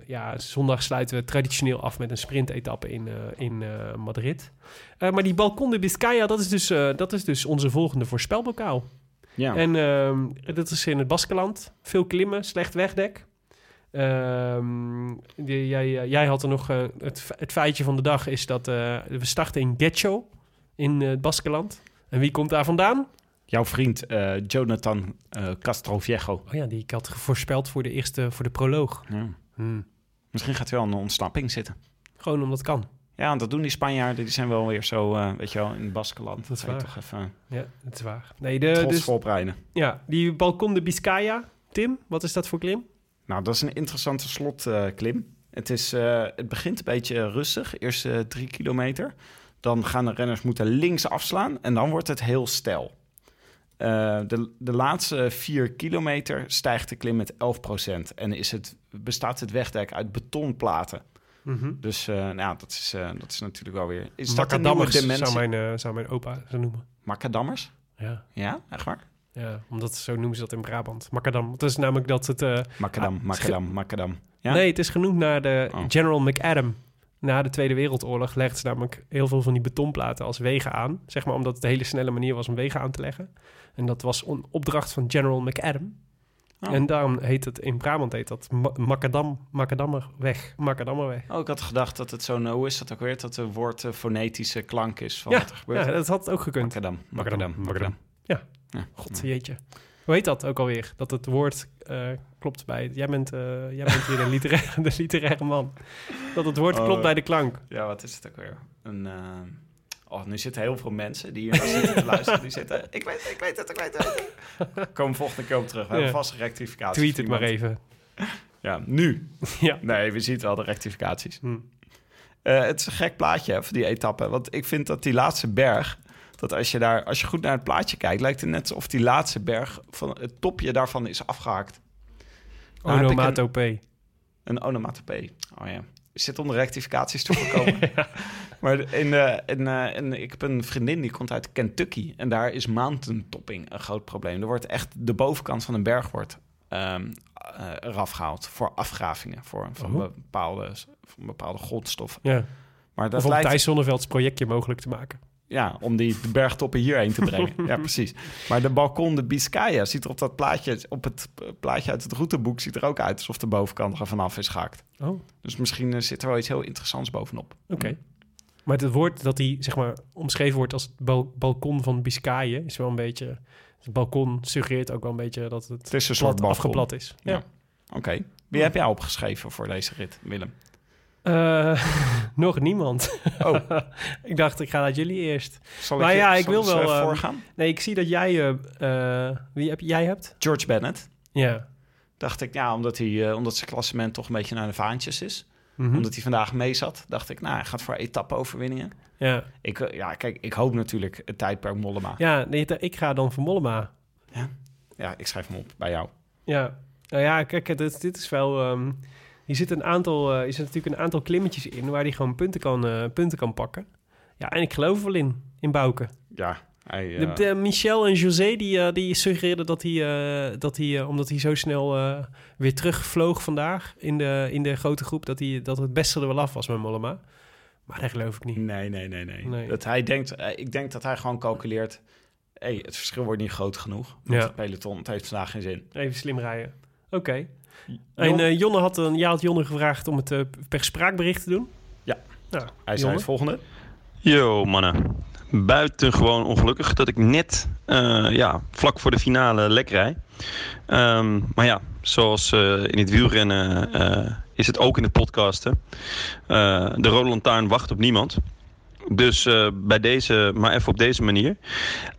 ja, zondag sluiten we traditioneel af met een sprintetappe in, in Madrid. Maar die Balcon de Biscaya, dat is dus, dat is dus onze volgende voorspelbokaal. Ja. En ehm, dat is in het Baskeland. Veel klimmen, slecht wegdek. Ehm, die- jij, eh, jij had er nog... eh, het, het feitje van de dag is dat eh, we starten in Getxo in het Baskeland. En wie komt daar vandaan? Jouw vriend Jonathan eh Castroviejo. Oh ja, die ik had voorspeld voor de eerste, voor de proloog. Ja. Hmm. Misschien gaat hij wel aan een ontsnapping zitten. Gewoon omdat het kan. Ja, want dat doen die Spanjaarden. Die zijn wel weer zo, eh, weet je wel, in het Baskeland. Dat is waar. toch even Ja, dat is waar. Nee, de, trots dus, ja, die Balcon de Biscaya. Tim, wat is dat voor klim? Nou, dat is een interessante slotklim. het, is, eh, het begint een beetje rustig, eerste drie kilometer. Dan gaan de renners moeten links afslaan en dan wordt het heel stijl. Eh, de, de laatste vier kilometer stijgt de klim met 11%. En is het, bestaat het wegdek uit betonplaten. Mhm. Dus eh, nou, dat, is, eh, dat is natuurlijk wel weer... Is dat een nieuwe Macadammers zou mijn, eh, zou mijn opa zo noemen. Macadammers? Ja. Ja, echt waar? ja, omdat zo noemen ze dat in Brabant. Macadam. Het is namelijk dat het... Macadam, Ah, macadam, macadam. Ja? Nee, het is genoemd naar de Oh. General McAdam. Na de Tweede Wereldoorlog legden ze namelijk heel veel van die betonplaten als wegen aan. Zeg maar omdat het een hele snelle manier was om wegen aan te leggen. En dat was een opdracht van General McAdam. Oh. En daarom heet het in Brabant heet dat Ma- Macadam, Macadammerweg. Macadammerweg. Oh, ik had gedacht dat het zo'n... Hoe is dat ook weer? Dat het woord eh, fonetische klank is van Ja, wat er gebeurt. Ja, dat had ook gekund. Macadam, Macadam, macadam. Ja. Ja. God, jeetje. Hoe heet dat ook alweer? Dat het woord eh, klopt bij... Jij bent, eh, jij bent weer de literaire, (laughs) de literaire man. Dat het woord Oh. klopt bij de klank. Ja, wat is het ook weer? Een... Oh, nu zitten heel veel mensen die hier naar zitten te luisteren. Die zitten, ik (laughs) weet, ik weet het, ik weet het. (laughs) Kom volgende keer op terug. We Ja. hebben vast rectificaties. Tweet van het maar even. Ja, nu. (laughs) Ja. Nee, we zien wel de rectificaties. Hm. Eh, het is een gek plaatje hè, voor die etappe. Want ik vind dat die laatste berg... dat als je, daar, als je goed naar het plaatje kijkt... lijkt het net alsof die laatste berg... van het topje daarvan is afgehaakt. Nou Onomatopee. Een onomatopee. Oh ja. Zit onder rectificaties te voorkomen. (laughs) Maar in, eh, in, eh, in- ik heb een vriendin die komt uit Kentucky. En daar is mountaintopping een groot probleem. Er wordt echt de bovenkant van een berg wordt, eh, eraf gehaald voor afgravingen. Voor, van, Oh. bepaalde, van bepaalde grondstoffen. Ja. Maar dat Of om lijkt, Thijs Zonnevelds projectje mogelijk te maken. Ja, om die bergtoppen hierheen te brengen. (laughs) ja, precies. Maar de balkon de Biscaya ziet er op dat plaatje, op het eh, plaatje uit het routeboek, ziet er ook uit alsof de bovenkant er vanaf is gehakt. Oh, Dus misschien eh, zit er wel iets heel interessants bovenop. oké. Maar het woord dat die zeg maar omschreven wordt als het bal- balkon van Biscayen is wel een beetje... Het balkon suggereert ook wel een beetje dat het, Het is een plat, soort afgeplat is. Ja. Ja. Oké. Wie heb jij opgeschreven voor deze rit, Willem? Eh, (laughs) nog niemand. (laughs) Oh. ik dacht, ik ga uit jullie eerst. Zal Maar je- ja, ik wil wel, ehm, voorgaan. Nee, ik zie dat jij... eh, wie heb, jij hebt? George Bennett. Ja. Dacht ik, ja, omdat, hij, omdat zijn klassement toch een beetje naar de vaantjes is. Mhm. Omdat hij vandaag mee zat. Dacht ik, nou, hij gaat voor etappe-overwinningen. ja. Ik, ja, kijk, ik hoop natuurlijk het tijdperk Mollema. Ja, nee, ik ga dan voor Mollema. Ja, ik schrijf hem op bij jou. Ja, nou ja, kijk, dit, dit is wel. ehm hier zit een aantal, eh, er zit natuurlijk een aantal klimmetjes in waar hij gewoon punten kan, eh, punten kan pakken. Ja, en ik geloof er wel in, in Bouke. Ja, hij... De, eh, de Michel en José die, die suggereerden dat hij, dat hij omdat hij zo snel weer terugvloog vandaag in de, in de grote groep, dat, hij, dat het beste er wel af was met Mollema. Maar dat geloof ik niet. Nee, nee, nee, nee. Nee. Dat hij denkt, ik denk dat hij gewoon calculeert... Hey, het verschil wordt niet groot genoeg. Ja. het peloton, het heeft vandaag geen zin. Even slim rijden. Oké. En eh, Jonne had, een, jij had Jonne gevraagd om het eh, per spraakbericht te doen. Ja. Nou, hij zei het volgende. Yo mannen, buitengewoon ongelukkig dat ik net eh, ja, vlak voor de finale lek rij. Ehm, maar ja, zoals eh, in het wielrennen eh, is het ook in de podcasten. Eh, de rode lantaarn wacht op niemand. Dus eh, bij deze, maar even op deze manier.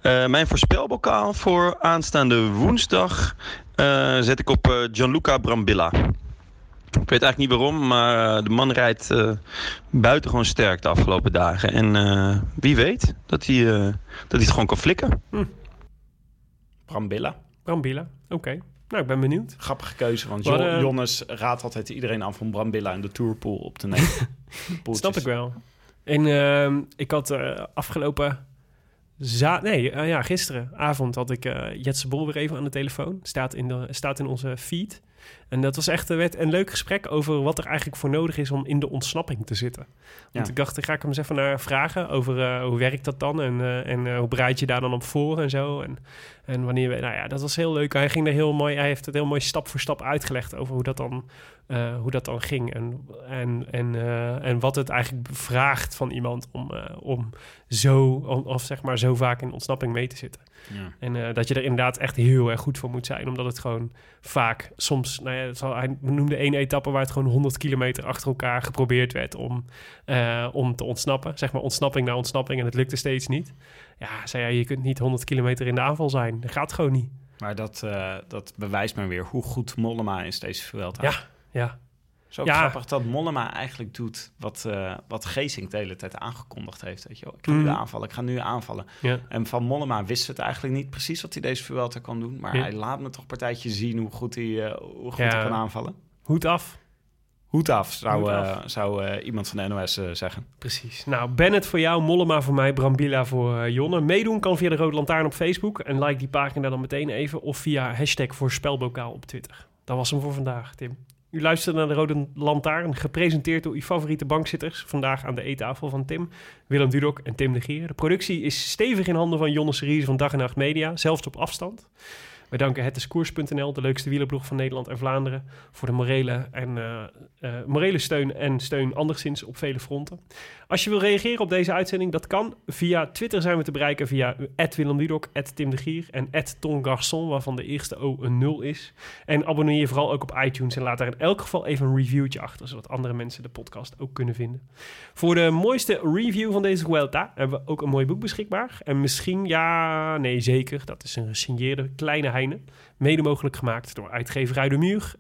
Eh, mijn voorspelbokaal voor aanstaande woensdag eh, zet ik op eh, Gianluca Brambilla. Ik weet eigenlijk niet waarom, maar eh, de man rijdt eh, buitengewoon sterk de afgelopen dagen. En eh, wie weet dat hij, eh, dat hij het gewoon kan flikken. Brambilla. Brambilla. Oké. Nou, ik ben benieuwd. Grappige keuze, want Maar, Jo- eh, Jonnes raadt altijd iedereen aan van Brambilla in de Tourpool op te nemen. (laughs) Snap ik wel. En ehm, ik had eh, afgelopen... Nee, eh, ja, gisteravond had ik eh Jetse Bol weer even aan de telefoon. Staat in, de, staat in onze feed. En dat was echt werd een leuk gesprek over wat er eigenlijk voor nodig is om in de ontsnapping te zitten. Want Ja. ik dacht, ik ga ik hem eens even naar vragen over eh, hoe werkt dat dan en, eh, en eh, hoe bereid je daar dan op voor en zo. En, en wanneer we, nou ja, dat was heel leuk. Hij ging er heel mooi, hij heeft het heel mooi stap voor stap uitgelegd over hoe dat dan, hoe dat dan ging en, en, en, en wat het eigenlijk vraagt van iemand om, om zo, om- of zeg maar zo vaak in ontsnapping mee te zitten. Ja. En eh, dat je er inderdaad echt heel erg goed voor moet zijn. Omdat het gewoon vaak soms... Nou ja, het zal- hij noemde één etappe waar het gewoon 100 kilometer achter elkaar geprobeerd werd om, eh, om te ontsnappen. Zeg maar ontsnapping na ontsnapping en het lukte steeds niet. Ja, zei hij, je kunt niet 100 kilometer in de aanval zijn. Dat gaat gewoon niet. Maar dat, eh, dat bewijst maar weer hoe goed Mollema is deze Vuelta. Ja, ja. Zo Ja. grappig dat Mollema eigenlijk doet wat, eh wat Geesink de hele tijd aangekondigd heeft. Weet je wel. Ik ga nu Mhm. aanvallen, ik ga nu aanvallen. ja. En van Mollema wist het eigenlijk niet precies wat hij deze Vuelta kan doen. Maar Ja. hij laat me toch partijtje zien hoe goed hij, eh, hoe goed hij kan aanvallen. Hoed af. Hoed af, zou, Hoed af. eh, zou iemand van de NOS zeggen. Precies. Nou, Bennett voor jou, Mollema voor mij, Brambilla voor Jonne. Meedoen kan via de Rode Lantaarn op Facebook. En like die pagina dan meteen even. Of via hashtag voorspelbokaal op Twitter. Dat was hem voor vandaag, Tim. U luistert naar de Rode Lantaarn, gepresenteerd door uw favoriete bankzitters. Vandaag aan de eettafel van Tim, Willem Dudok en Tim de Gier. De productie is stevig in handen van Jonne Series van Dag en Nacht Media, zelfs op afstand. Wij danken hetdiscours.nl, de leukste wielerblog van Nederland en Vlaanderen, voor de morele, en, eh, eh, morele steun en steun anderszins op vele fronten. Als je wil reageren op deze uitzending, dat kan. Via Twitter zijn we te bereiken via Willem Dudok, Tim de Gier en Ton waarvan de eerste O een 0 is. En abonneer je vooral ook op iTunes en laat daar in elk geval even een reviewtje achter, zodat andere mensen de podcast ook kunnen vinden. Voor de mooiste review van deze Vuelta hebben we ook een mooi boek beschikbaar. En misschien, ja, nee, zeker, dat is een gesigneerde kleine heine. Mede mogelijk gemaakt door uitgeverij De Muur,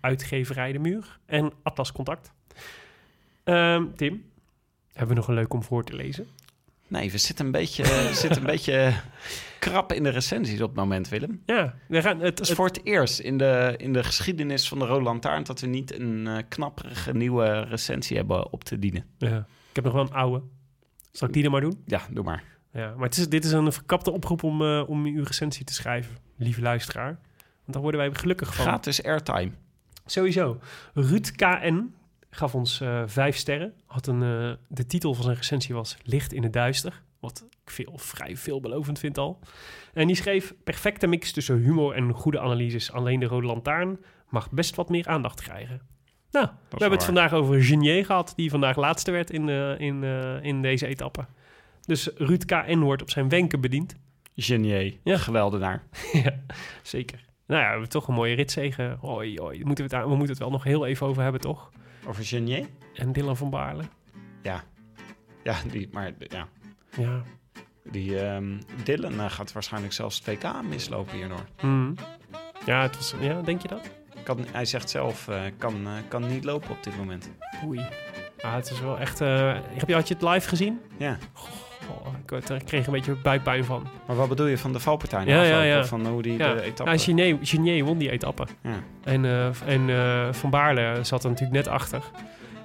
uitgeverij De Muur en Atlas Contact. Ehm, Tim, hebben we nog een leuk om voor te lezen? Nee, we zitten een beetje, we zitten een (laughs) beetje krap in de recensies op het moment, Willem. Ja, we gaan het, Het is voor het eerst in de, in de geschiedenis van de Rode Lantaarn... dat we niet een eh, knapperige nieuwe recensie hebben op te dienen. Ja. Ik heb nog wel een oude. Zal ik die dan maar doen? Ja, doe maar. Ja, maar het is, dit is een verkapte oproep om, eh, om uw recensie te schrijven, lieve luisteraar. Want daar worden wij gelukkig van. Gratis airtime. Sowieso. Ruud KN gaf ons eh, vijf sterren. Had een, eh, de titel van zijn recensie was Licht in het duister. Wat ik veel, vrij veelbelovend vind al. En die schreef... Perfecte mix tussen humor en goede analyses. Alleen de Rode Lantaarn mag best wat meer aandacht krijgen. Nou, we hebben het vandaag over Genier gehad... die vandaag laatste werd in, in, in deze etappe. Dus Ruud KN wordt op zijn wenken bediend. Genier. Ja. Geweldenaar. (laughs) ja, zeker. Nou ja, we hebben toch een mooie ritzegen. Hoi, hoi. Moeten we, het, we moeten het wel nog heel even over hebben, toch? Over Genier? En Dylan van Baarle. Ja. Ja, die, maar ja. Ja. Die ehm Dylan eh, gaat waarschijnlijk zelfs het WK mislopen hierdoor. Hmm. Ja, het was, ja, denk je dat? Kan, hij zegt zelf, eh, kan, eh, kan niet lopen op dit moment. Oei. Ah, het is wel echt... heb je, had je het live gezien? Ja. Oh, ik, ik kreeg een beetje buikpijn van. Maar wat bedoel je van de valpartij? Ja, Van hoe die Ja. de etappe... Nou, Genier, Genier won die etappe. Ja. En, eh, en eh, Van Baarle zat er natuurlijk net achter.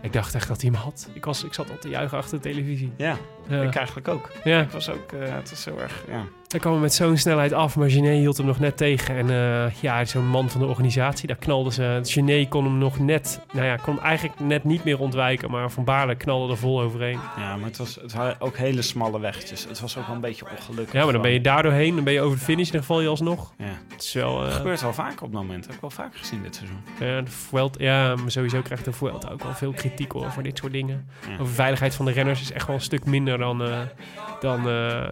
Ik dacht echt dat hij hem had. Ik, was, ik zat al te juichen achter de televisie. ja, ik eigenlijk ook. ja. Ik was ook, eh, het was heel erg, ja. Hij kwam er met zo'n snelheid af, maar Genet hield hem nog net tegen. En eh, ja, zo'n man van de organisatie, daar knalde ze. Genet kon hem nog net, nou ja, kon eigenlijk net niet meer ontwijken. Maar Van Baarle knalde er vol overheen. Ja, maar het, was, het waren ook hele smalle weggetjes. Het was ook wel een beetje ongelukkig. Ja, maar dan ben je gewoon. daar doorheen, dan ben je over de finish, dan val je alsnog. Ja. Het is wel... Dat eh, gebeurt wel vaker op het moment. Dat heb ik wel vaker gezien dit seizoen. ja, de Vuelta, ja, maar sowieso krijgt de Vuelta ook wel veel kritiek hoor, voor dit soort dingen. Ja. Over veiligheid van de renners is echt wel een stuk minder dan, eh, dan,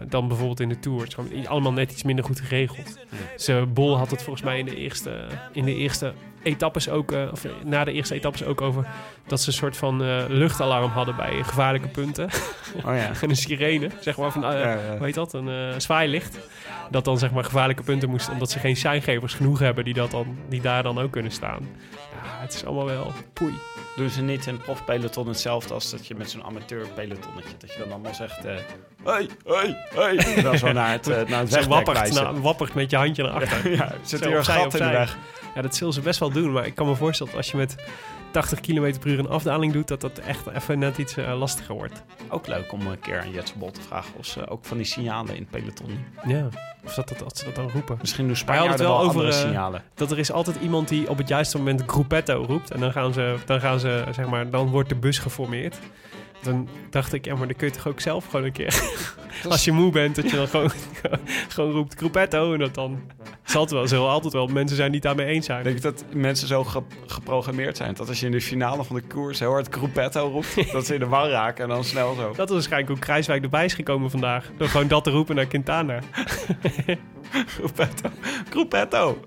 dan bijvoorbeeld in de Tour. Allemaal net iets minder goed geregeld. Dus eh, Bol had het volgens mij in de eerste, in de eerste etappes ook, eh, of na de eerste etappes ook over dat ze een soort van eh, luchtalarm hadden bij gevaarlijke punten. Oh ja. (laughs) en een sirene, zeg maar, van, eh, Ja, hoe heet dat, een eh, zwaailicht. Dat dan zeg maar gevaarlijke punten moesten, omdat ze geen seingevers genoeg hebben die, dat dan, die daar dan ook kunnen staan. Ja, het is allemaal wel poei. Doen ze niet in profpeloton hetzelfde als dat je met zo'n amateur pelotonnetje... dat je dan allemaal zegt... hey, hey. En dan zo naar het, (laughs) eh, naar het wappert, na, wappert met je handje naar achter. (laughs) Ja, zit Zo, hier een gat in de weg. Ja, dat zullen ze best wel doen. Maar ik kan me voorstellen dat als je met 80 km per uur een afdaling doet, dat dat echt even net iets eh, lastiger wordt. Ook leuk om een keer aan Jetse Bol te vragen... of ze ook van die signalen in het peloton... Ja. Of dat, dat, dat ze dat dan roepen. Misschien doen Spanjaarden het wel, wel over, andere eh, signalen. Dat er is altijd iemand die op het juiste moment gruppetto roept. En dan gaan ze, dan gaan ze zeg maar, dan wordt de bus geformeerd. Dan dacht ik, ja, maar dan kun je toch ook zelf gewoon een keer... (laughs) (laughs) Als je moe bent, dat je dan gewoon, (laughs) gewoon roept gruppetto. En dat dan... Zal het wel, altijd wel mensen zijn die het daarmee eens zijn. Ik denk dat mensen zo ge- geprogrammeerd zijn... dat als je in de finale van de koers heel hard Gruppetto roept... dat ze in de war raken en dan snel zo... Dat is waarschijnlijk hoe Kruiswijk erbij is gekomen vandaag. Door gewoon dat te roepen naar Quintana. Gruppetto. Gruppetto.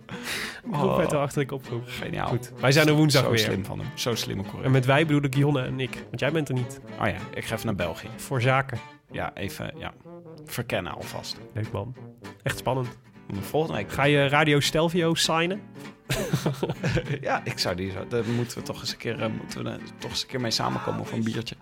Wel achter ik oproep. Geniaal. Goed, wij zijn er woensdag Zo weer. slim van hem. Zo slimme coureur. En met wij bedoel ik Jonne en ik. Want jij bent er niet. Oh ja, ik ga even naar België. Voor zaken. Ja, even ja, verkennen alvast. Leuk man. Echt spannend. Volgende week. Ga je Radio Stelvio signen? (laughs) ja, ik zou die zo. Daar moeten we toch eens een keer, eh, moeten we toch eens een keer mee samenkomen voor een biertje.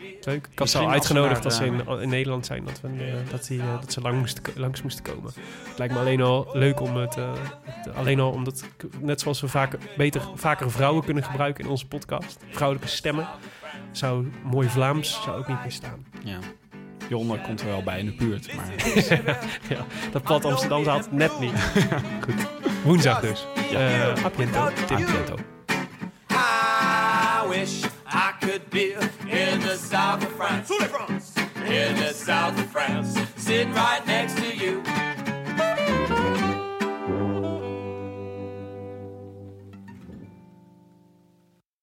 Leuk. Ik had ze Misschien al uitgenodigd als ze in, in Nederland zijn, dat, we, eh, dat, die, eh, dat ze lang moesten, langs moesten komen. Het lijkt me alleen al leuk om het, het- alleen al omdat, net zoals we vaker, beter, vaker vrouwen kunnen gebruiken in onze podcast, vrouwelijke stemmen, zou mooi Vlaams zou ook niet meer staan. Ja. Jonne komt er wel bij in de buurt, maar (laughs) ja, dat plat Amsterdam had het net niet. Goed. Woensdag dus. Eh Apiento. Tim. Apiento. I wish I could be in the south of France. In the south of France. Sitting right next to